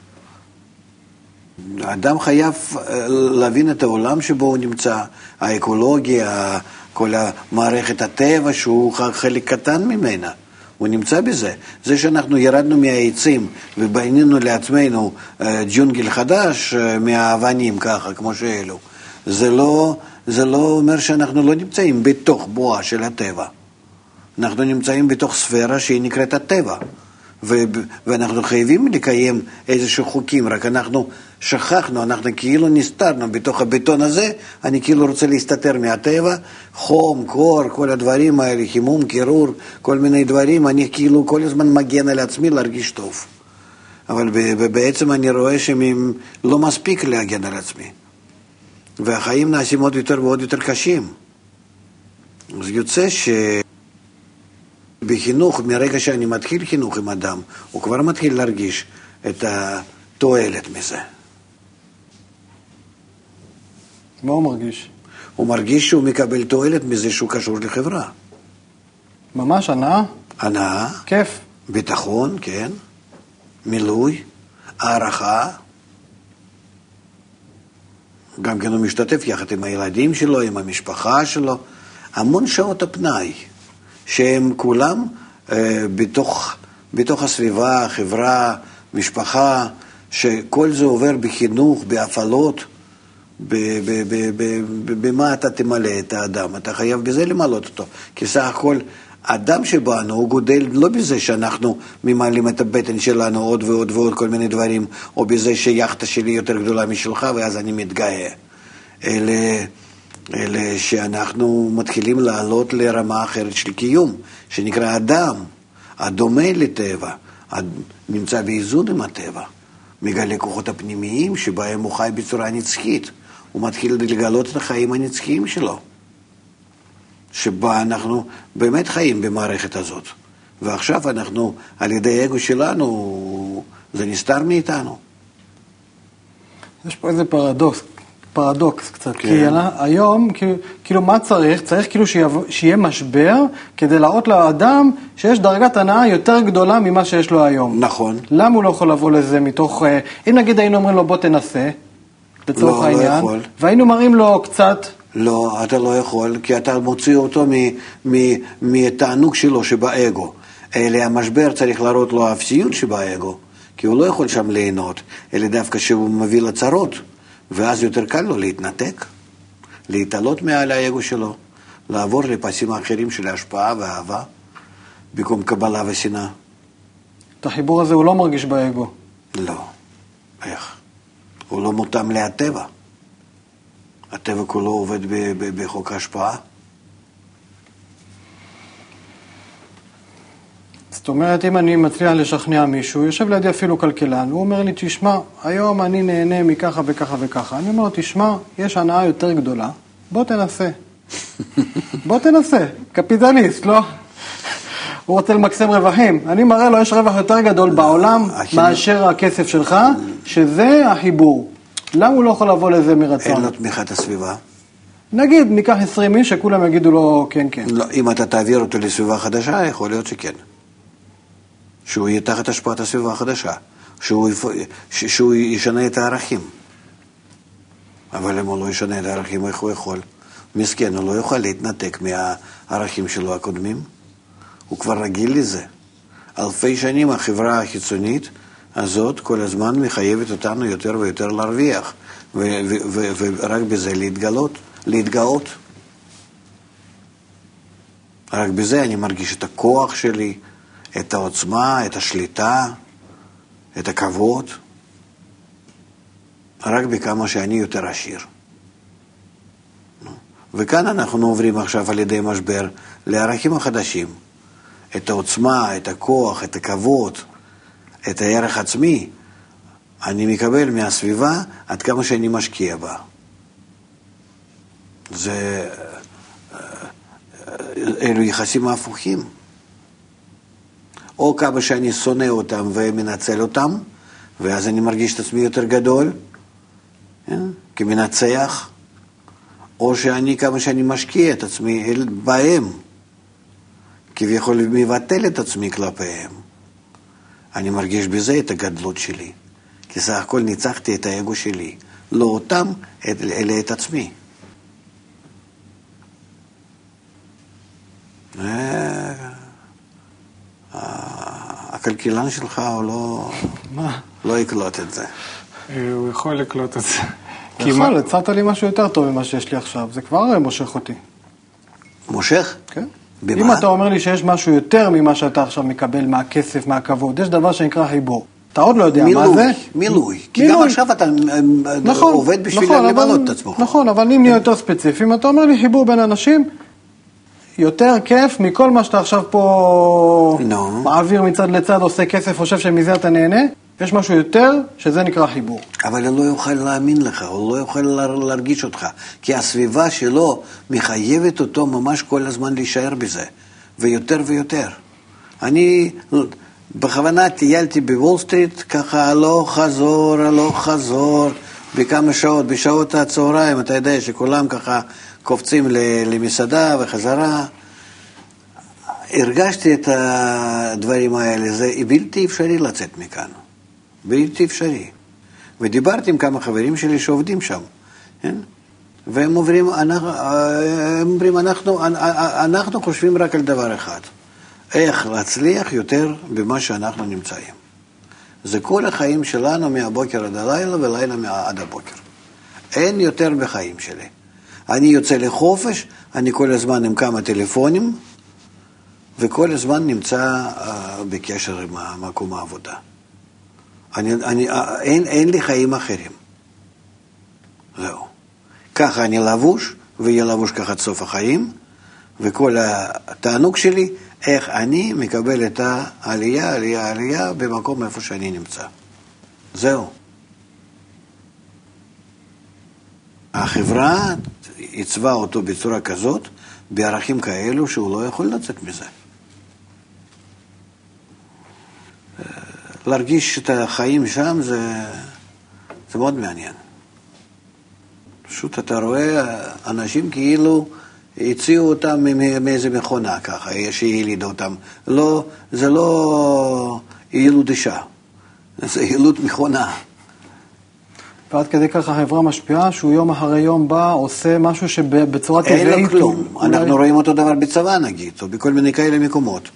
Speaker 2: האדם חייב אה, להבין את העולם שבו הוא נמצא, האקולוגיה, כל המערכת הטבע שהוא חלק קטן ממנה. הוא נמצא בזה. זה שאנחנו ירדנו מהעצים ובנינו לעצמנו אה, ג'ונגל חדש אה, מהאבנים ככה, כמו שאלו, זה לא, זה לא אומר שאנחנו לא נמצאים בתוך בועה של הטבע. אנחנו נמצאים בתוך ספירה שהיא נקראת הטבע. ו- ואנחנו חייבים לקיים איזשהו חוקים, רק אנחנו שכחנו, אנחנו כאילו נסתרנו בתוך הבטון הזה, אני כאילו רוצה להסתתר מהטבע, חום, קור, כל הדברים האלה, חימום, קירור, כל מיני דברים, אני כאילו כל הזמן מגן על עצמי להרגיש טוב. אבל בעצם אני רואה שלא מספיק להגן על עצמי. והחיים נעשים עוד יותר ועוד יותר קשים. אז יוצא ש... בחינוך, מרגע שאני מתחיל חינוך עם אדם, הוא כבר מתחיל להרגיש את התועלת מזה.
Speaker 1: מה הוא מרגיש?
Speaker 2: הוא מרגיש שהוא מקבל תועלת מזה שהוא קשור לחברה.
Speaker 1: ממש הנאה?
Speaker 2: הנאה,
Speaker 1: כיף.
Speaker 2: ביטחון, כן, מילוי, הערכה. גם כן הוא משתתף יחד עם הילדים שלו, עם המשפחה שלו. המון שעות הפנאי, שהם כולם אה, בתוך, בתוך הסביבה, החברה, משפחה, שכל זה עובר בחינוך, בהפעלות. במה אתה תמלא את האדם? אתה חייב בזה למלא אותו. כי סך הכל, האדם שבנו הוא גודל לא בזה שאנחנו ממלאים את הבטן שלנו עוד ועוד ועוד כל מיני דברים, או בזה שיאכטה שלי יותר גדולה משלך ואז אני מתגאה. אלא, אלא שאנחנו מתחילים לעלות לרמה אחרת של קיום, שנקרא אדם, הדומה לטבע, נמצא באיזון עם הטבע. מגלה כוחות הפנימיים שבהם הוא חי בצורה נצחית. הוא מתחיל לגלות את החיים הנצחיים שלו, שבה אנחנו באמת חיים במערכת הזאת. ועכשיו אנחנו, על ידי האגו שלנו, זה נסתר מאיתנו.
Speaker 1: יש פה איזה פרדוקס, פרדוקס קצת,
Speaker 2: כן.
Speaker 1: כי אנ- היום, כאילו, כאילו מה צריך? צריך כאילו שיבוא, שיהיה משבר כדי להראות לאדם שיש דרגת הנאה יותר גדולה ממה שיש לו היום.
Speaker 2: נכון.
Speaker 1: למה הוא לא יכול לבוא לזה מתוך, אה, אם נגיד היינו אומרים לו בוא תנסה, לצורך
Speaker 2: לא, לא
Speaker 1: העניין,
Speaker 2: יכול.
Speaker 1: והיינו מראים לו קצת,
Speaker 2: לא, אתה לא יכול, כי אתה מוציא אותו מ- מ- מהתענוג שלו שבאגו. אלא המשבר צריך להראות לו האפסיות שבאגו, כי הוא לא יכול שם ליהנות, אלא דווקא שהוא מביא לצרות, ואז יותר קל לו להתנתק, להתעלות מעל האגו שלו, לעבור לפסים האחרים של השפעה ואהבה, במקום קבלה ושנאה.
Speaker 1: את החיבור הזה הוא לא מרגיש באגו.
Speaker 2: לא. איך? הוא לא מותאם להטבע. הטבע כולו עובד בחוק ההשפעה.
Speaker 1: זאת אומרת, אם אני מצליח לשכנע מישהו, יושב לידי אפילו כלכלן, הוא אומר לי, תשמע, היום אני נהנה מככה וככה וככה. אני אומר לו, תשמע, יש הנאה יותר גדולה, בוא תנסה. בוא תנסה, קפיטליסט, לא? הוא רוצה למקסם רווחים. אני מראה לו, יש רווח יותר גדול בעולם מאשר הכסף שלך, שזה החיבור. למה הוא לא יכול לבוא לזה
Speaker 2: אין
Speaker 1: מרצון?
Speaker 2: לו תמיכת הסביבה.
Speaker 1: נגיד, ניקח 20 איש שכולם יגידו לו, כן, כן.
Speaker 2: לא, אם אתה תעביר אותו לסביבה חדשה, יכול להיות שכן. שהוא יהיה תחת השפעת הסביבה החדשה. שהוא, יפ... ש- שהוא ישנה את הערכים. אבל אם הוא לא ישנה את הערכים, איך הוא יכול? מסכן, הוא לא יוכל להתנתק מהערכים שלו הקודמים. הוא כבר רגיל לזה. אלפי שנים החברה החיצונית הזאת כל הזמן מחייבת אותנו יותר ויותר להרוויח, ורק בזה להתגלות, להתגאות. רק בזה אני מרגיש את הכוח שלי, את העוצמה, את השליטה, את הכבוד, רק בכמה שאני יותר עשיר. וכאן אנחנו עוברים עכשיו על ידי משבר לערכים החדשים. את העוצמה, את הכוח, את הכבוד, את הערך עצמי, אני מקבל מהסביבה עד כמה שאני משקיע בה. זה... אלו יחסים הפוכים. או כמה שאני שונא אותם ומנצל אותם, ואז אני מרגיש את עצמי יותר גדול, כן? כמנצח, או שאני, כמה שאני משקיע את עצמי בהם, כביכול מבטל את עצמי כלפיהם. אני מרגיש בזה את הגדלות שלי, כי סך הכל ניצחתי את האגו שלי, לא אותם, אלא את עצמי. אה, הכלכלן שלך הוא לא,
Speaker 1: מה?
Speaker 2: לא יקלוט את זה.
Speaker 3: אה, הוא יכול לקלוט את זה.
Speaker 1: כי יכול, הצעת לי משהו יותר טוב ממה שיש לי עכשיו, זה כבר אה, מושך אותי.
Speaker 2: מושך?
Speaker 1: כן.
Speaker 2: במה?
Speaker 1: אם אתה אומר לי שיש משהו יותר ממה שאתה עכשיו מקבל מהכסף, מהכבוד, יש דבר שנקרא חיבור. אתה עוד לא יודע
Speaker 2: מילוי,
Speaker 1: מה זה.
Speaker 2: מילוי. כי גם עכשיו אתה
Speaker 1: נכון,
Speaker 2: עובד בשביל
Speaker 1: נכון,
Speaker 2: למלות
Speaker 1: אבל-
Speaker 2: את עצמך.
Speaker 1: נכון, אבל אם נהיה יותר ספציפיים, אתה אומר לי חיבור בין אנשים, יותר כיף מכל מה שאתה עכשיו פה
Speaker 2: נו.
Speaker 1: מעביר מצד לצד, עושה כסף, חושב שמזה אתה נהנה. יש משהו יותר, שזה נקרא חיבור.
Speaker 2: אבל הוא לא יוכל להאמין לך, הוא לא יוכל לה- להרגיש אותך, כי הסביבה שלו מחייבת אותו ממש כל הזמן להישאר בזה, ויותר ויותר. אני בכוונה טיילתי בוול סטריט, ככה הלוך חזור, הלוך חזור, בכמה שעות, בשעות הצהריים, אתה יודע שכולם ככה קופצים למסעדה וחזרה. הרגשתי את הדברים האלה, זה בלתי אפשרי לצאת מכאן. בלתי אפשרי. ודיברתי עם כמה חברים שלי שעובדים שם, כן? והם אומרים, אנחנו, אומרים אנחנו, אנחנו חושבים רק על דבר אחד, איך להצליח יותר במה שאנחנו נמצאים. זה כל החיים שלנו מהבוקר עד הלילה ולילה עד הבוקר. אין יותר בחיים שלי. אני יוצא לחופש, אני כל הזמן עם כמה טלפונים, וכל הזמן נמצא uh, בקשר עם מקום העבודה. אני, אני, אין, אין לי חיים אחרים. זהו. ככה אני לבוש, ויהיה לבוש ככה עד סוף החיים, וכל התענוג שלי, איך אני מקבל את העלייה, עלייה, עלייה, במקום איפה שאני נמצא. זהו. החברה עיצבה אותו בצורה כזאת, בערכים כאלו, שהוא לא יכול לצאת מזה. להרגיש את החיים שם זה, זה מאוד מעניין. פשוט אתה רואה אנשים כאילו הציעו אותם מאיזה מכונה ככה, שהעלידה אותם. לא, זה לא יילוד אישה, זה יילוד מכונה.
Speaker 1: ועד כדי כך החברה משפיעה, שהוא יום אחרי יום בא, עושה משהו שבצורה טבעית...
Speaker 2: אין לו כלום.
Speaker 1: אולי...
Speaker 2: אנחנו רואים אותו דבר בצבא נגיד, או בכל מיני כאלה מקומות.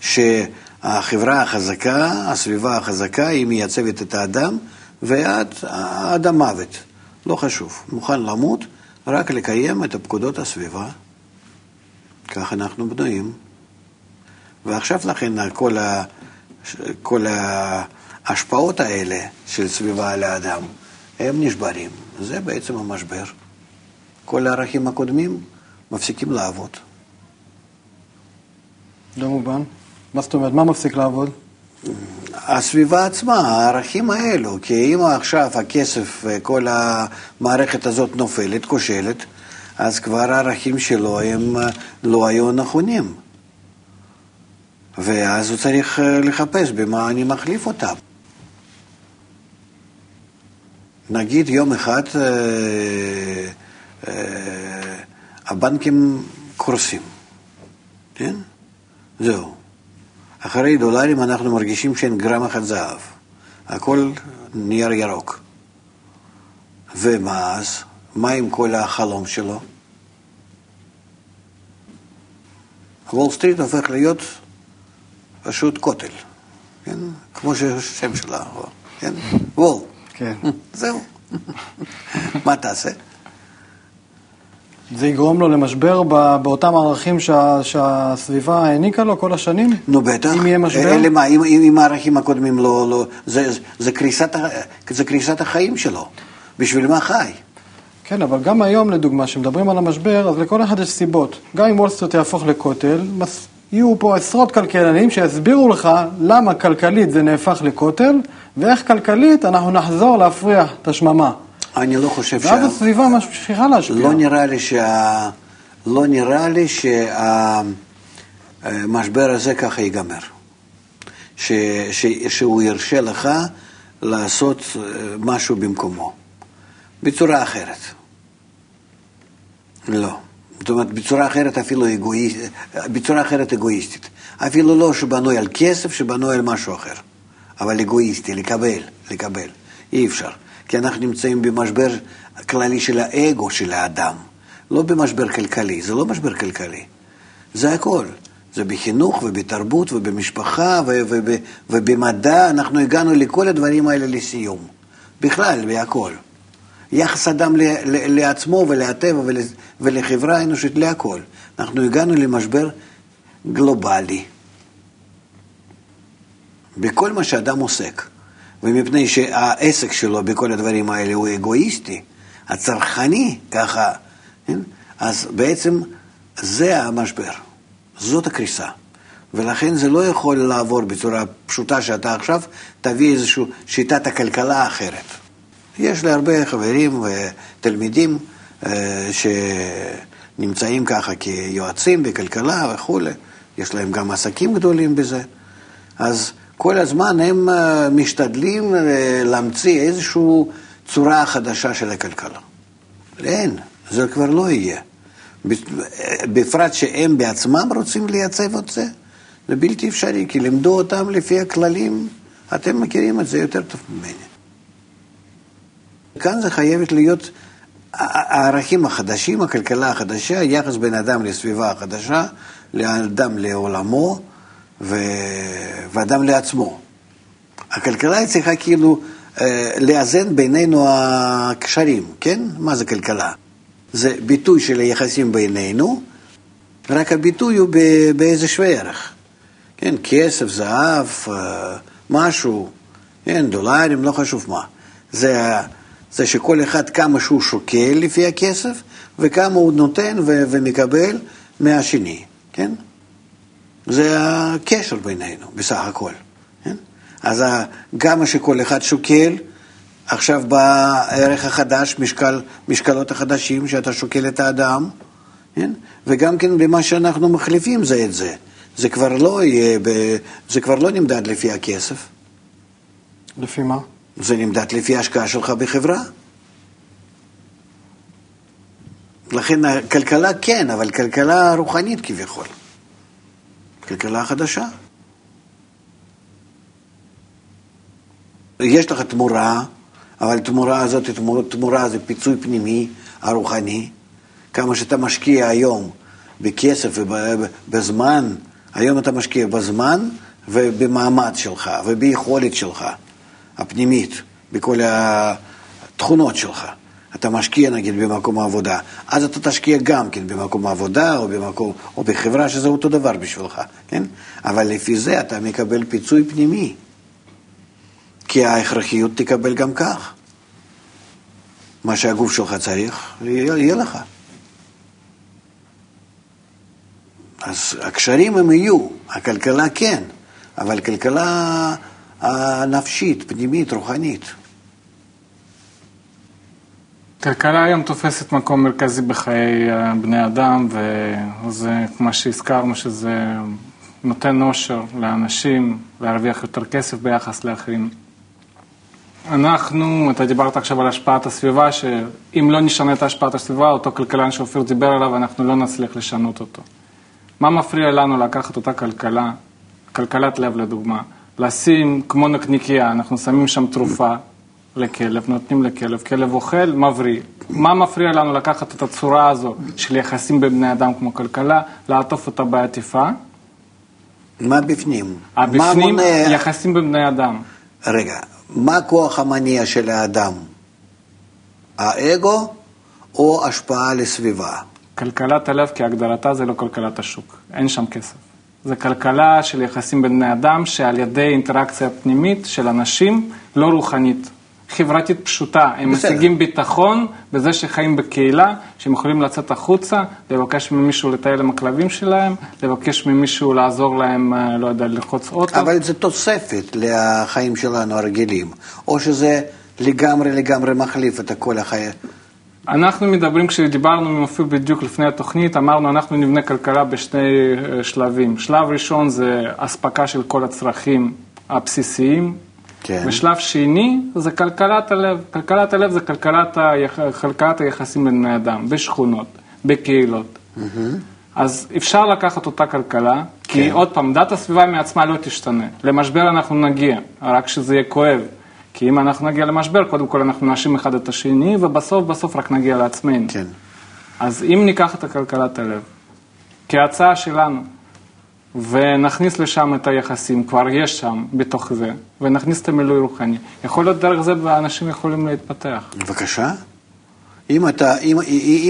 Speaker 2: שהחברה החזקה, הסביבה החזקה, היא מייצבת את האדם, ועד עד המוות. לא חשוב. מוכן למות, רק לקיים את הפקודות הסביבה. כך אנחנו בנויים. ועכשיו לכן כל, ה, כל ההשפעות האלה של סביבה על האדם, הם נשברים. זה בעצם המשבר. כל הערכים הקודמים מפסיקים לעבוד.
Speaker 1: לא מובן. מה זאת אומרת? מה מפסיק לעבוד?
Speaker 2: הסביבה עצמה, הערכים האלו, כי אם עכשיו הכסף וכל המערכת הזאת נופלת, כושלת, אז כבר הערכים שלו הם לא היו נכונים. ואז הוא צריך לחפש במה אני מחליף אותם. נגיד יום אחד אה, אה, הבנקים קורסים, כן? זהו. אחרי דולרים אנחנו מרגישים שאין גרם אחד זהב. הכל נייר ירוק. ומה אז? מה עם כל החלום שלו? וול סטריט הופך להיות פשוט כותל, כן? כמו שהשם שלה, כן? וול.
Speaker 1: כן.
Speaker 2: זהו. מה תעשה?
Speaker 1: זה יגרום לו למשבר באותם ערכים שה, שהסביבה העניקה לו כל השנים?
Speaker 2: נו בטח.
Speaker 1: אם יהיה משבר?
Speaker 2: אלה מה, אם, אם, אם הערכים הקודמים לא... לא זה, זה, קריסת, זה קריסת החיים שלו. בשביל מה חי?
Speaker 1: כן, אבל גם היום, לדוגמה, כשמדברים על המשבר, אז לכל אחד יש סיבות. גם אם וול סטריט יהפוך לכותל, מס... יהיו פה עשרות כלכלנים שיסבירו לך למה כלכלית זה נהפך לכותל, ואיך כלכלית אנחנו נחזור להפריח את השממה.
Speaker 2: אני לא חושב
Speaker 1: ואז הסביבה ממשיכה להשפיע.
Speaker 2: לא נראה לי שה... לא נראה לי שהמשבר הזה ככה ייגמר. ש... ש... שהוא ירשה לך לעשות אה, משהו במקומו. בצורה אחרת. לא. זאת אומרת, בצורה אחרת אפילו אגואיסטית, בצורה אחרת אגואיסטית. אפילו לא שבנוי על כסף, שבנוי על משהו אחר. אבל אגואיסטי, לקבל, לקבל. אי אפשר. כי אנחנו נמצאים במשבר כללי של האגו של האדם. לא במשבר כלכלי, זה לא משבר כלכלי. זה הכל. זה בחינוך ובתרבות ובמשפחה וב, וב, ובמדע, אנחנו הגענו לכל הדברים האלה לסיום. בכלל, בהכל. יחס אדם ל, ל, לעצמו ולטבע ול, ולחברה האנושית, להכל. אנחנו הגענו למשבר גלובלי. בכל מה שאדם עוסק. ומפני שהעסק שלו בכל הדברים האלה הוא אגואיסטי, הצרכני, ככה, כן? אז בעצם זה המשבר, זאת הקריסה. ולכן זה לא יכול לעבור בצורה פשוטה שאתה עכשיו תביא איזושהי שיטת הכלכלה אחרת. יש לי הרבה חברים ותלמידים אה, שנמצאים ככה כיועצים בכלכלה וכולי, יש להם גם עסקים גדולים בזה. אז כל הזמן הם אה, משתדלים אה, להמציא איזושהי צורה חדשה של הכלכלה. אין, זה כבר לא יהיה. בפרט שהם בעצמם רוצים לייצב את זה, זה בלתי אפשרי, כי לימדו אותם לפי הכללים, אתם מכירים את זה יותר טוב ממני. כאן זה חייבת להיות הערכים החדשים, הכלכלה החדשה, היחס בין אדם לסביבה החדשה, לאדם לעולמו, ו... ואדם לעצמו. הכלכלה צריכה כאילו אה, לאזן בינינו הקשרים, כן? מה זה כלכלה? זה ביטוי של היחסים בינינו, רק הביטוי הוא באיזה שווה ערך. כן, כסף, זהב, אה, משהו, כן, דולרים, לא חשוב מה. זה, זה שכל אחד כמה שהוא שוקל לפי הכסף, וכמה הוא נותן ו- ומקבל מהשני, כן? זה הקשר בינינו, בסך הכל. כן? אז גם מה שכל אחד שוקל, עכשיו בא הערך החדש, משקל, משקלות החדשים, שאתה שוקל את האדם, כן? וגם כן במה שאנחנו מחליפים זה את זה. זה כבר לא יהיה, ב... זה כבר לא נמדד לפי הכסף.
Speaker 1: לפי מה?
Speaker 2: זה נמדד לפי ההשקעה שלך בחברה. לכן הכלכלה כן, אבל כלכלה רוחנית כביכול. כלכלה חדשה. יש לך תמורה, אבל תמורה הזאת, תמורה, תמורה זה פיצוי פנימי, הרוחני. כמה שאתה משקיע היום בכסף ובזמן, היום אתה משקיע בזמן ובמעמד שלך וביכולת שלך הפנימית, בכל התכונות שלך. אתה משקיע נגיד במקום העבודה, אז אתה תשקיע גם כן במקום העבודה או, במקום, או בחברה שזה אותו דבר בשבילך, כן? אבל לפי זה אתה מקבל פיצוי פנימי, כי ההכרחיות תקבל גם כך. מה שהגוף שלך צריך, יהיה, לך. אז הקשרים הם יהיו, הכלכלה כן, אבל כלכלה הנפשית, פנימית, רוחנית.
Speaker 3: כלכלה היום תופסת מקום מרכזי בחיי בני אדם, וזה כמו שהזכרנו שזה נותן אושר לאנשים להרוויח יותר כסף ביחס לאחרים. אנחנו, אתה דיברת עכשיו על השפעת הסביבה, שאם לא נשנה את השפעת הסביבה, אותו כלכלן שאופיר דיבר עליו, אנחנו לא נצליח לשנות אותו. מה מפריע לנו לקחת אותה כלכלה, כלכלת לב לדוגמה, לשים כמו נקניקייה, אנחנו שמים שם תרופה, לכלב, נותנים לכלב, כלב אוכל, מבריא. מה מפריע לנו לקחת את הצורה הזו של יחסים בין בני אדם כמו כלכלה, לעטוף אותה בעטיפה?
Speaker 2: מה בפנים? מה
Speaker 3: הבפנים,
Speaker 2: מונע...
Speaker 3: יחסים בין בני אדם.
Speaker 2: רגע, מה הכוח המניע של האדם? האגו או השפעה לסביבה?
Speaker 3: כלכלת הלב כהגדרתה זה לא כלכלת השוק, אין שם כסף. זה כלכלה של יחסים בין בני אדם שעל ידי אינטראקציה פנימית של אנשים, לא רוחנית. חברתית פשוטה, הם
Speaker 2: בסדר.
Speaker 3: משיגים ביטחון בזה שחיים בקהילה, שהם יכולים לצאת החוצה, לבקש ממישהו לטייל עם הכלבים שלהם, לבקש ממישהו לעזור להם, אה, לא יודע, ללחוץ אוטו.
Speaker 2: אבל זה תוספת לחיים שלנו הרגילים, או שזה לגמרי לגמרי מחליף את כל החיים.
Speaker 3: אנחנו מדברים, כשדיברנו עם אופיר בדיוק לפני התוכנית, אמרנו אנחנו נבנה כלכלה בשני אה, שלבים. שלב ראשון זה אספקה של כל הצרכים הבסיסיים.
Speaker 2: כן.
Speaker 3: ושלב שני זה כלכלת הלב. כלכלת הלב זה כלכלת, היח... כלכלת היחסים בין בני אדם, בשכונות, בקהילות. אז אפשר לקחת אותה כלכלה, כי
Speaker 2: כן.
Speaker 3: עוד פעם, דת הסביבה מעצמה לא תשתנה. למשבר אנחנו נגיע, רק שזה יהיה כואב. כי אם אנחנו נגיע למשבר, קודם כל אנחנו נאשים אחד את השני, ובסוף בסוף רק נגיע לעצמנו.
Speaker 2: כן.
Speaker 3: אז אם ניקח את הכלכלת הלב כהצעה שלנו, ונכניס לשם את היחסים, כבר יש שם בתוך זה, ונכניס את המילוי רוחני, יכול להיות דרך זה ואנשים יכולים להתפתח.
Speaker 2: בבקשה. אם, אתה, אם,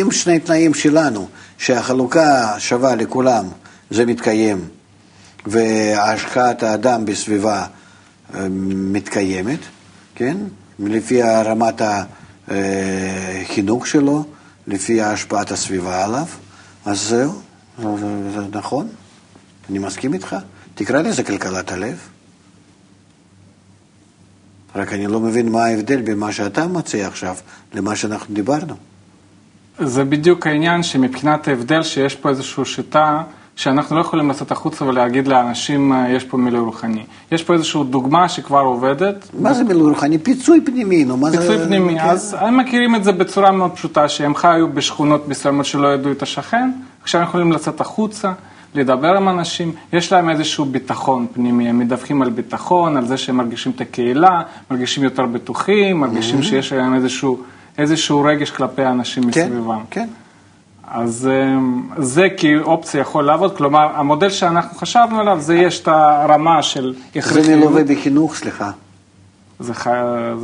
Speaker 2: אם שני תנאים שלנו, שהחלוקה שווה לכולם, זה מתקיים, והשקעת האדם בסביבה אה, מתקיימת, כן? לפי רמת החינוך שלו, לפי השפעת הסביבה עליו, אז זהו, זה, זה, זה נכון, אני מסכים איתך. תקרא לזה כלכלת הלב. רק אני לא מבין מה ההבדל בין מה שאתה מציע עכשיו למה שאנחנו דיברנו.
Speaker 3: זה בדיוק העניין שמבחינת ההבדל שיש פה איזושהי שיטה שאנחנו לא יכולים לצאת החוצה ולהגיד לאנשים אה, יש פה מילוי רוחני. יש פה איזושהי דוגמה שכבר עובדת,
Speaker 2: מה זה מילוי רוחני? פיצוי פנימי, נו, מה זה...
Speaker 3: פיצוי פנימי,
Speaker 2: כן.
Speaker 3: אז הם מכירים את זה בצורה מאוד פשוטה, שהם חיו בשכונות מסוימות שלא ידעו את השכן, עכשיו הם יכולים לצאת החוצה, לדבר עם אנשים, יש להם איזשהו ביטחון פנימי, הם מדווחים על ביטחון, על זה שהם מרגישים את הקהילה, מרגישים יותר בטוחים, מרגישים שיש להם איזשהו, איזשהו רגש כלפי האנשים
Speaker 2: כן,
Speaker 3: מסביבם.
Speaker 2: כן.
Speaker 3: אז אמ, זה כאופציה יכול לעבוד, כלומר, המודל שאנחנו חשבנו עליו, זה יש את הרמה של
Speaker 2: זה
Speaker 3: הכרחיות.
Speaker 2: מלווה בחינוך, סליחה.
Speaker 3: זה חי-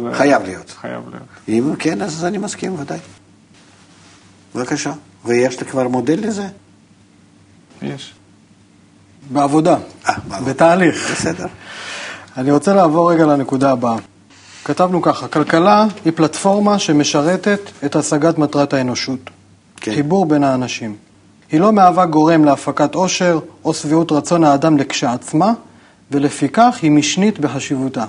Speaker 3: זה
Speaker 2: חייב להיות.
Speaker 3: חייב להיות.
Speaker 2: אם כן, אז אני מסכים, ודאי. בבקשה. ויש לך כבר מודל לזה?
Speaker 3: יש.
Speaker 1: בעבודה,
Speaker 2: אה, בעבודה.
Speaker 1: בתהליך.
Speaker 2: בסדר.
Speaker 1: אני רוצה לעבור רגע לנקודה הבאה. כתבנו ככה, כלכלה היא פלטפורמה שמשרתת את השגת מטרת האנושות.
Speaker 2: כן.
Speaker 1: חיבור בין האנשים. היא לא מהווה גורם להפקת עושר או שביעות רצון האדם לכשעצמה, ולפיכך היא משנית בחשיבותה.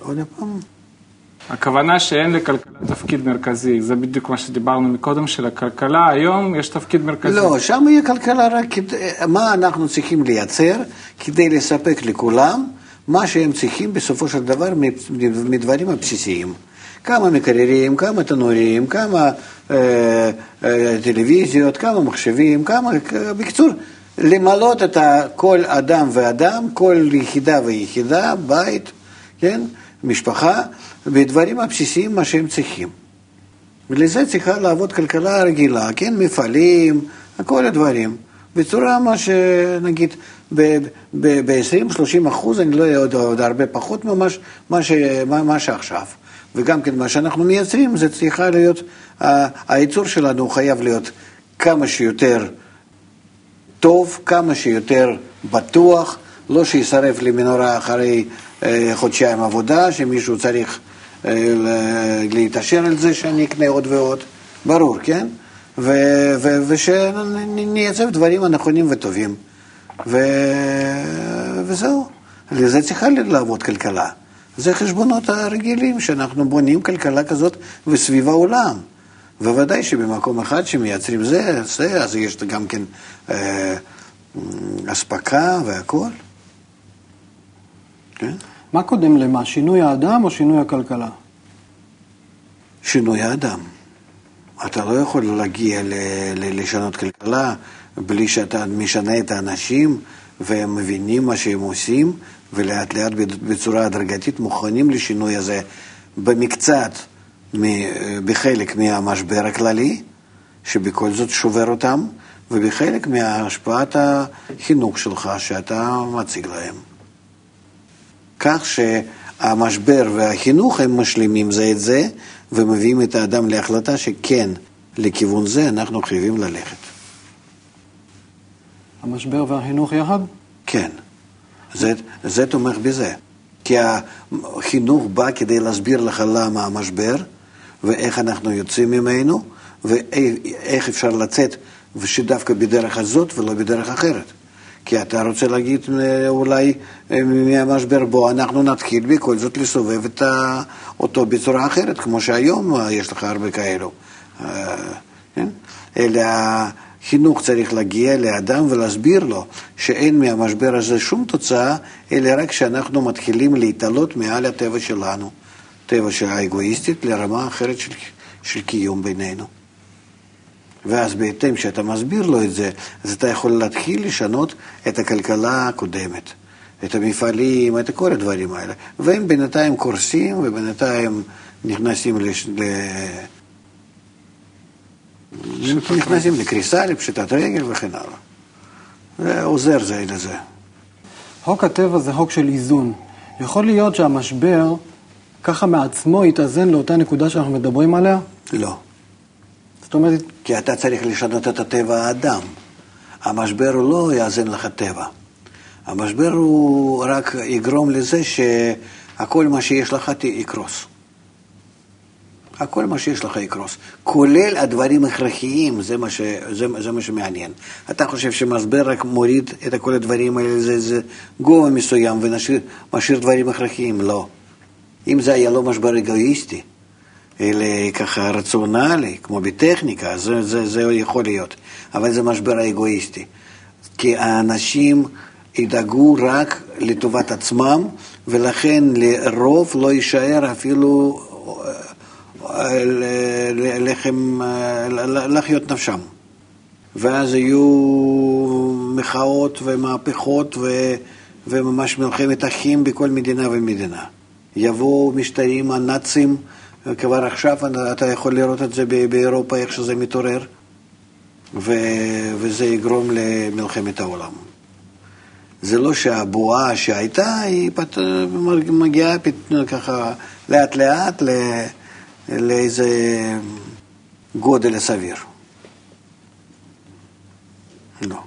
Speaker 2: עוד פעם.
Speaker 3: הכוונה שאין לכלכלה תפקיד מרכזי, זה בדיוק מה שדיברנו מקודם, שלכלכלה היום יש תפקיד מרכזי.
Speaker 2: לא, שם יהיה כלכלה רק כדי, מה אנחנו צריכים לייצר כדי לספק לכולם מה שהם צריכים בסופו של דבר מדברים הבסיסיים. כמה מקררים, כמה תנורים, כמה אה, אה, טלוויזיות, כמה מחשבים, כמה, בקיצור, למלות את כל אדם ואדם, כל יחידה ויחידה, בית, כן, משפחה, בדברים הבסיסיים מה שהם צריכים. ולזה צריכה לעבוד כלכלה רגילה, כן, מפעלים, כל הדברים, בצורה מה שנגיד ב-20-30 אחוז, אני לא יודע, עוד הרבה פחות ממש מה, ש, מה, מה שעכשיו. וגם כן מה שאנחנו מייצרים, זה צריכה להיות, הייצור שלנו חייב להיות כמה שיותר טוב, כמה שיותר בטוח, לא שישרף לי מנורה אחרי אה, חודשיים עבודה, שמישהו צריך אה, להתעשר על זה שאני אקנה עוד ועוד, ברור, כן? ו- ו- ושנייצב דברים הנכונים וטובים. ו- וזהו, לזה צריכה לעבוד כלכלה. זה חשבונות הרגילים שאנחנו בונים כלכלה כזאת וסביב העולם. בוודאי שבמקום אחד שמייצרים זה, זה, אז יש גם כן אה, אספקה והכול. כן?
Speaker 1: מה קודם למה, שינוי האדם או שינוי הכלכלה?
Speaker 2: שינוי האדם. אתה לא יכול להגיע ל- ל- לשנות כלכלה בלי שאתה משנה את האנשים והם מבינים מה שהם עושים, ולאט לאט בצורה הדרגתית מוכנים לשינוי הזה במקצת, בחלק מהמשבר הכללי, שבכל זאת שובר אותם, ובחלק מהשפעת החינוך שלך שאתה מציג להם. כך שהמשבר והחינוך הם משלימים זה את זה, ומביאים את האדם להחלטה שכן, לכיוון זה אנחנו חייבים ללכת.
Speaker 1: המשבר והחינוך יחד?
Speaker 2: כן, זה, זה תומך בזה. כי החינוך בא כדי להסביר לך למה המשבר, ואיך אנחנו יוצאים ממנו, ואיך אפשר לצאת, ושדווקא בדרך הזאת ולא בדרך אחרת. כי אתה רוצה להגיד אה, אולי אה, מהמשבר בו אנחנו נתחיל בכל זאת לסובב את אותו בצורה אחרת, כמו שהיום אה, יש לך הרבה כאלו. כן? אלא החינוך צריך להגיע לאדם ולהסביר לו שאין מהמשבר הזה שום תוצאה, אלא רק שאנחנו מתחילים להתעלות מעל הטבע שלנו, טבע האגואיסטית, לרמה אחרת של, של קיום בינינו. ואז בהתאם שאתה מסביר לו את זה, אז אתה יכול להתחיל לשנות את הכלכלה הקודמת, את המפעלים, את כל הדברים האלה. והם בינתיים קורסים ובינתיים נכנסים לש... נכנסים לקריסה, לפשיטת רגל וכן הלאה. זה עוזר זה לזה.
Speaker 1: חוק הטבע זה חוק של איזון. יכול להיות שהמשבר ככה מעצמו יתאזן לאותה נקודה שאנחנו מדברים עליה?
Speaker 2: לא.
Speaker 1: זאת אומרת...
Speaker 2: כי אתה צריך לשנות את הטבע האדם. המשבר הוא לא יאזן לך טבע. המשבר הוא רק יגרום לזה שהכל מה שיש לך יקרוס. הכל מה שיש לך יקרוס, כולל הדברים הכרחיים, זה מה, ש, זה, זה מה שמעניין. אתה חושב שמשבר רק מוריד את כל הדברים האלה, זה, זה גובה מסוים ומשאיר דברים הכרחיים? לא. אם זה היה לא משבר אגואיסטי, אלא ככה רציונלי, כמו בטכניקה, זה, זה, זה יכול להיות. אבל זה משבר האגואיסטי. כי האנשים ידאגו רק לטובת עצמם, ולכן לרוב לא יישאר אפילו לחם, לחיות נפשם. ואז יהיו מחאות ומהפכות ו, וממש מלחמת אחים בכל מדינה ומדינה. יבואו משטרים הנאצים, כבר עכשיו אתה יכול לראות את זה באירופה, איך שזה מתעורר, ו, וזה יגרום למלחמת העולם. זה לא שהבועה שהייתה, היא פת... מגיעה פת... ככה לאט לאט ל... לאיזה גודל סביר. לא.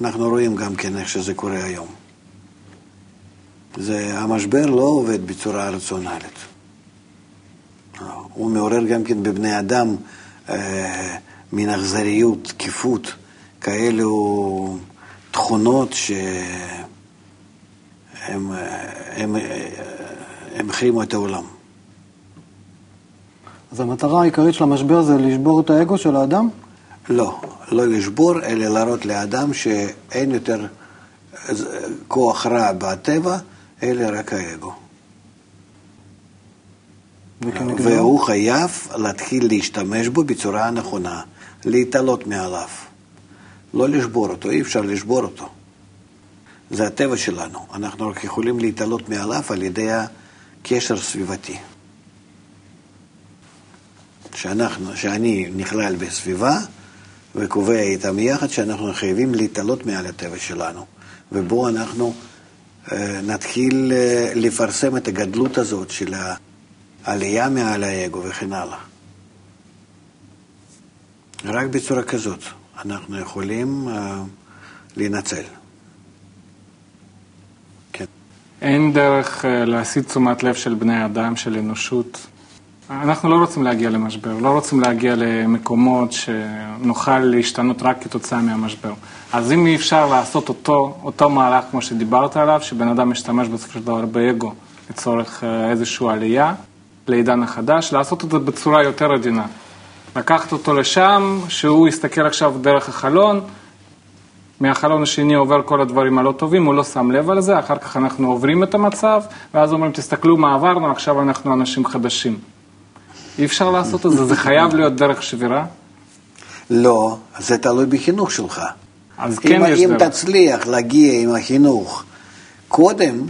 Speaker 2: אנחנו רואים גם כן איך שזה קורה היום. זה, המשבר לא עובד בצורה רציונלית. הוא מעורר גם כן בבני אדם אה, מין אכזריות, תקיפות, כאלו תכונות שהם הם, הם, הם החרימו את העולם.
Speaker 1: אז המטרה העיקרית של המשבר זה לשבור את האגו של האדם?
Speaker 2: לא, לא לשבור, אלא להראות לאדם שאין יותר כוח רע בטבע, אלא רק האגו. והוא חייב להתחיל להשתמש בו בצורה הנכונה, להתעלות מעליו. לא לשבור אותו, אי אפשר לשבור אותו. זה הטבע שלנו, אנחנו רק יכולים להתעלות מעליו על ידי הקשר סביבתי. שאנחנו, שאני נכלל בסביבה וקובע איתם יחד שאנחנו חייבים להתעלות מעל הטבע שלנו, ובו אנחנו אה, נתחיל אה, לפרסם את הגדלות הזאת של העלייה מעל האגו וכן הלאה. רק בצורה כזאת אנחנו יכולים אה, להינצל.
Speaker 3: כן. אין דרך להסיט תשומת לב של בני אדם, של אנושות, אנחנו לא רוצים להגיע למשבר, לא רוצים להגיע למקומות שנוכל להשתנות רק כתוצאה מהמשבר. אז אם אי אפשר לעשות אותו, אותו מהלך כמו שדיברת עליו, שבן אדם משתמש בסופו של דבר באגו לצורך אה, איזושהי עלייה לעידן החדש, לעשות את זה בצורה יותר עדינה. לקחת אותו לשם, שהוא יסתכל עכשיו דרך החלון, מהחלון השני עובר כל הדברים הלא טובים, הוא לא שם לב על זה, אחר כך אנחנו עוברים את המצב, ואז אומרים, תסתכלו מה עברנו, עכשיו אנחנו אנשים חדשים. אי אפשר לעשות את זה, זה חייב להיות דרך שבירה?
Speaker 2: לא, זה תלוי בחינוך שלך.
Speaker 3: אז כן
Speaker 2: אם,
Speaker 3: יש
Speaker 2: אם
Speaker 3: דרך.
Speaker 2: תצליח להגיע עם החינוך קודם,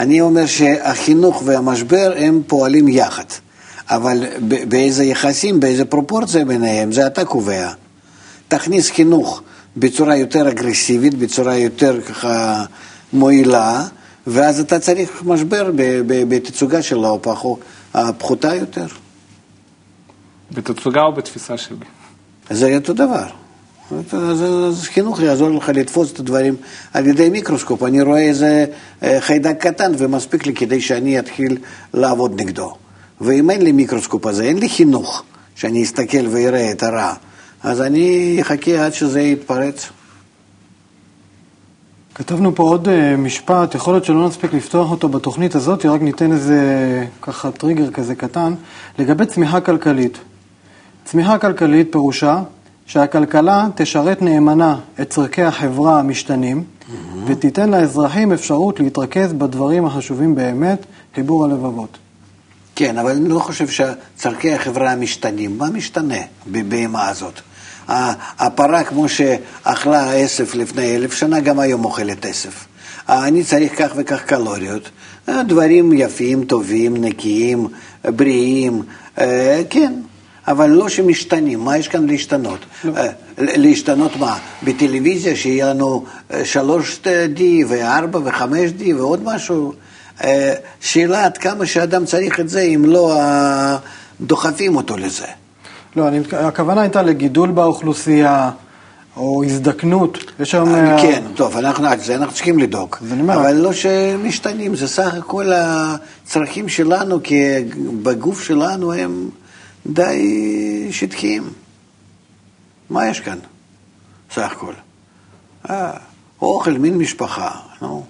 Speaker 2: אני אומר שהחינוך והמשבר הם פועלים יחד. אבל באיזה יחסים, באיזה פרופורציה ביניהם, זה אתה קובע. תכניס חינוך בצורה יותר אגרסיבית, בצורה יותר ככה מועילה, ואז אתה צריך משבר בתצוגה שלו, פחו- הפחותה יותר.
Speaker 3: בתצוגה או בתפיסה שלי?
Speaker 2: זה אותו דבר. אז, אז חינוך יעזור לך לתפוס את הדברים על ידי מיקרוסקופ. אני רואה איזה אה, חיידק קטן ומספיק לי כדי שאני אתחיל לעבוד נגדו. ואם אין לי מיקרוסקופ הזה, אין לי חינוך שאני אסתכל ואראה את הרע, אז אני אחכה עד שזה יתפרץ.
Speaker 1: כתבנו פה עוד אה, משפט, יכול להיות שלא נספיק לפתוח אותו בתוכנית הזאת, רק ניתן איזה ככה טריגר כזה קטן, לגבי צמיחה כלכלית. צמיחה כלכלית פירושה שהכלכלה תשרת נאמנה את צורכי החברה המשתנים, ותיתן לאזרחים אפשרות להתרכז בדברים החשובים באמת, חיבור הלבבות.
Speaker 2: כן, אבל אני לא חושב שצורכי החברה משתנים. מה משתנה בבהמה הזאת? הפרה, כמו שאכלה עשב לפני אלף שנה, גם היום אוכלת. אה, אני צריך כך וכך קלוריות. אה, דברים יפים, טובים, נקיים, בריאים, אה, כן. אבל לא שמשתנים, מה יש כאן להשתנות? אה, להשתנות מה? בטלוויזיה שיהיה לנו אה, שלוש D וארבע וחמש D ועוד משהו? אה, שאלה עד כמה שאדם צריך את זה אם לא אה, דוחפים אותו לזה.
Speaker 1: לא, אני, הכוונה הייתה לגידול באוכלוסייה, או הזדקנות. יש היום...
Speaker 2: כן, טוב, אנחנו על זה אנחנו צריכים לדאוג.
Speaker 1: אז אני אומר-
Speaker 2: אבל לא שמשתנים, זה סך הכל הצרכים שלנו כי בגוף שלנו הם די שטחיים. מה יש כאן? סך הכל. אה, אוכל, מין משפחה, נו.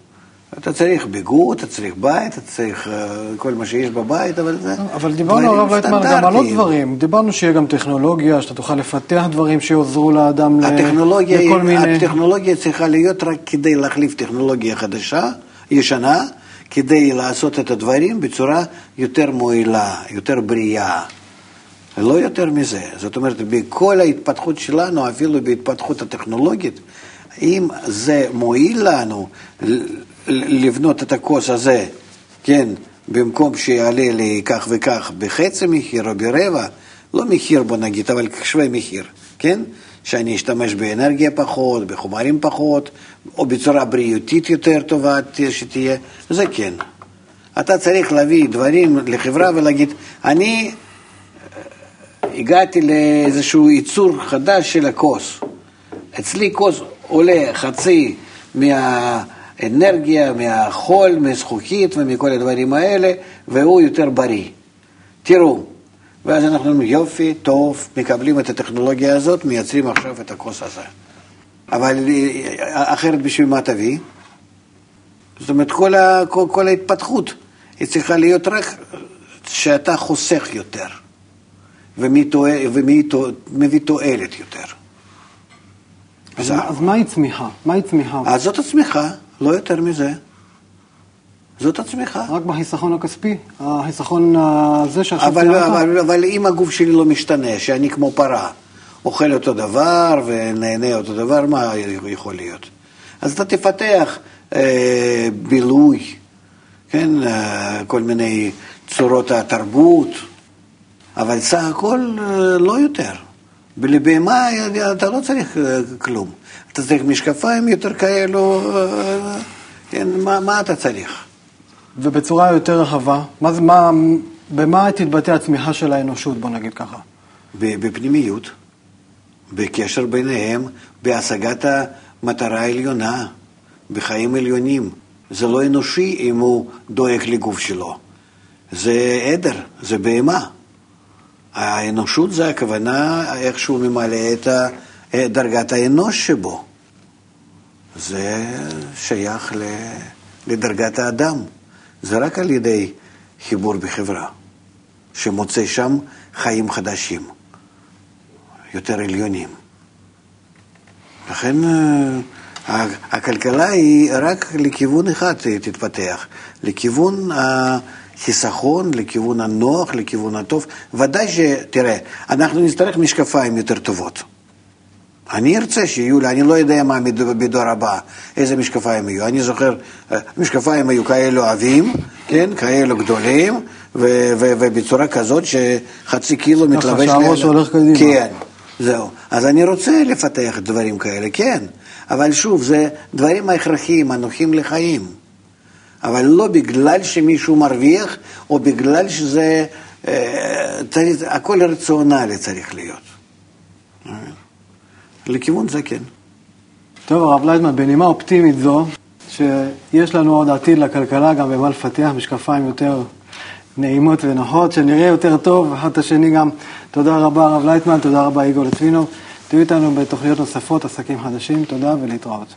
Speaker 2: אתה צריך ביגוד, אתה צריך בית, אתה צריך אה, כל מה שיש בבית, אבל זה...
Speaker 1: אבל דיברנו הרב לייטמן גם על עוד. דברים. דיברנו שיהיה גם טכנולוגיה, שאתה תוכל לפתח דברים שיעזרו לאדם ל- לכל
Speaker 2: היא-
Speaker 1: מיני...
Speaker 2: הטכנולוגיה צריכה להיות רק כדי להחליף טכנולוגיה חדשה, ישנה, כדי לעשות את הדברים בצורה יותר מועילה, יותר בריאה. לא יותר מזה. זאת אומרת, בכל ההתפתחות שלנו, אפילו בהתפתחות הטכנולוגית, אם זה מועיל לנו לבנות את הכוס הזה, כן, במקום שיעלה לי כך וכך בחצי מחיר או ברבע, לא מחיר בוא נגיד, אבל שווה מחיר, כן? שאני אשתמש באנרגיה פחות, בחומרים פחות, או בצורה בריאותית יותר טובה שתהיה, זה כן. אתה צריך להביא דברים לחברה ולהגיד, אני הגעתי לאיזשהו ייצור חדש של הכוס. אצלי כוס עולה חצי מהאנרגיה, מהחול, מהזכוכית ומכל הדברים האלה, והוא יותר בריא. תראו, ואז אנחנו אומרים, יופי, טוב, מקבלים את הטכנולוגיה הזאת, מייצרים עכשיו את הכוס הזה. אבל אה, אחרת בשביל מה תביא? זאת אומרת, כל, ה, כל, כל ההתפתחות היא צריכה להיות רק שאתה חוסך יותר. ומי, טועה, ומי טוע, מביא תועלת יותר.
Speaker 1: אז, אז מהי צמיחה? מהי צמיחה?
Speaker 2: אז זאת הצמיחה, לא יותר מזה. זאת הצמיחה.
Speaker 1: רק בחיסכון הכספי? החיסכון הזה שעכשיו
Speaker 2: אבל,
Speaker 1: ציינת?
Speaker 2: אבל, אבל אם הגוף שלי לא משתנה, שאני כמו פרה, אוכל אותו דבר ונהנה אותו דבר, מה יכול להיות? אז אתה תפתח אה, בילוי, כן, אה, כל מיני צורות התרבות, אבל סך הכל אה, לא יותר. לבהמה אתה לא צריך אה, כלום. אתה צריך משקפיים יותר כאלו, אה, כן, מה, מה אתה צריך?
Speaker 1: ובצורה יותר רחבה, מה, מה, במה תתבטא הצמיחה של האנושות, בוא נגיד ככה?
Speaker 2: בפנימיות, בקשר ביניהם, בהשגת המטרה העליונה, בחיים עליונים. זה לא אנושי אם הוא דואג לגוף שלו. זה עדר, זה בהמה. האנושות זה הכוונה איך שהוא ממלא את דרגת האנוש שבו. זה שייך לדרגת האדם. זה רק על ידי חיבור בחברה, שמוצא שם חיים חדשים, יותר עליונים. לכן אה, הכלכלה היא רק לכיוון אחד תתפתח, לכיוון החיסכון, לכיוון הנוח, לכיוון הטוב. ודאי ש... תראה, אנחנו נצטרך משקפיים יותר טובות. אני ארצה שיהיו לי, אני לא יודע מה בדור, הבא, איזה משקפיים יהיו. אני זוכר, אה, משקפיים היו כאלו עבים, כן, כאלו גדולים, ו- ו- ובצורה כזאת שחצי קילו מתלבש...
Speaker 1: שהראש הולך קדימה.
Speaker 2: כן, זהו. אז אני רוצה לפתח דברים כאלה, כן. אבל שוב, זה דברים הכרחיים, הנוחים לחיים. אבל לא בגלל שמישהו מרוויח, או בגלל שזה... אה, צריך, הכל רציונלי צריך להיות. לכיוון זה כן.
Speaker 1: טוב, הרב לייטמן, בנימה אופטימית זו, שיש לנו עוד עתיד לכלכלה גם במה לפתח משקפיים יותר נעימות ונוחות, שנראה יותר טוב אחד את השני גם. תודה רבה הרב לייטמן, תודה רבה איגור לטבינוב. תהיו איתנו בתוכניות נוספות, עסקים חדשים, תודה ולהתראות.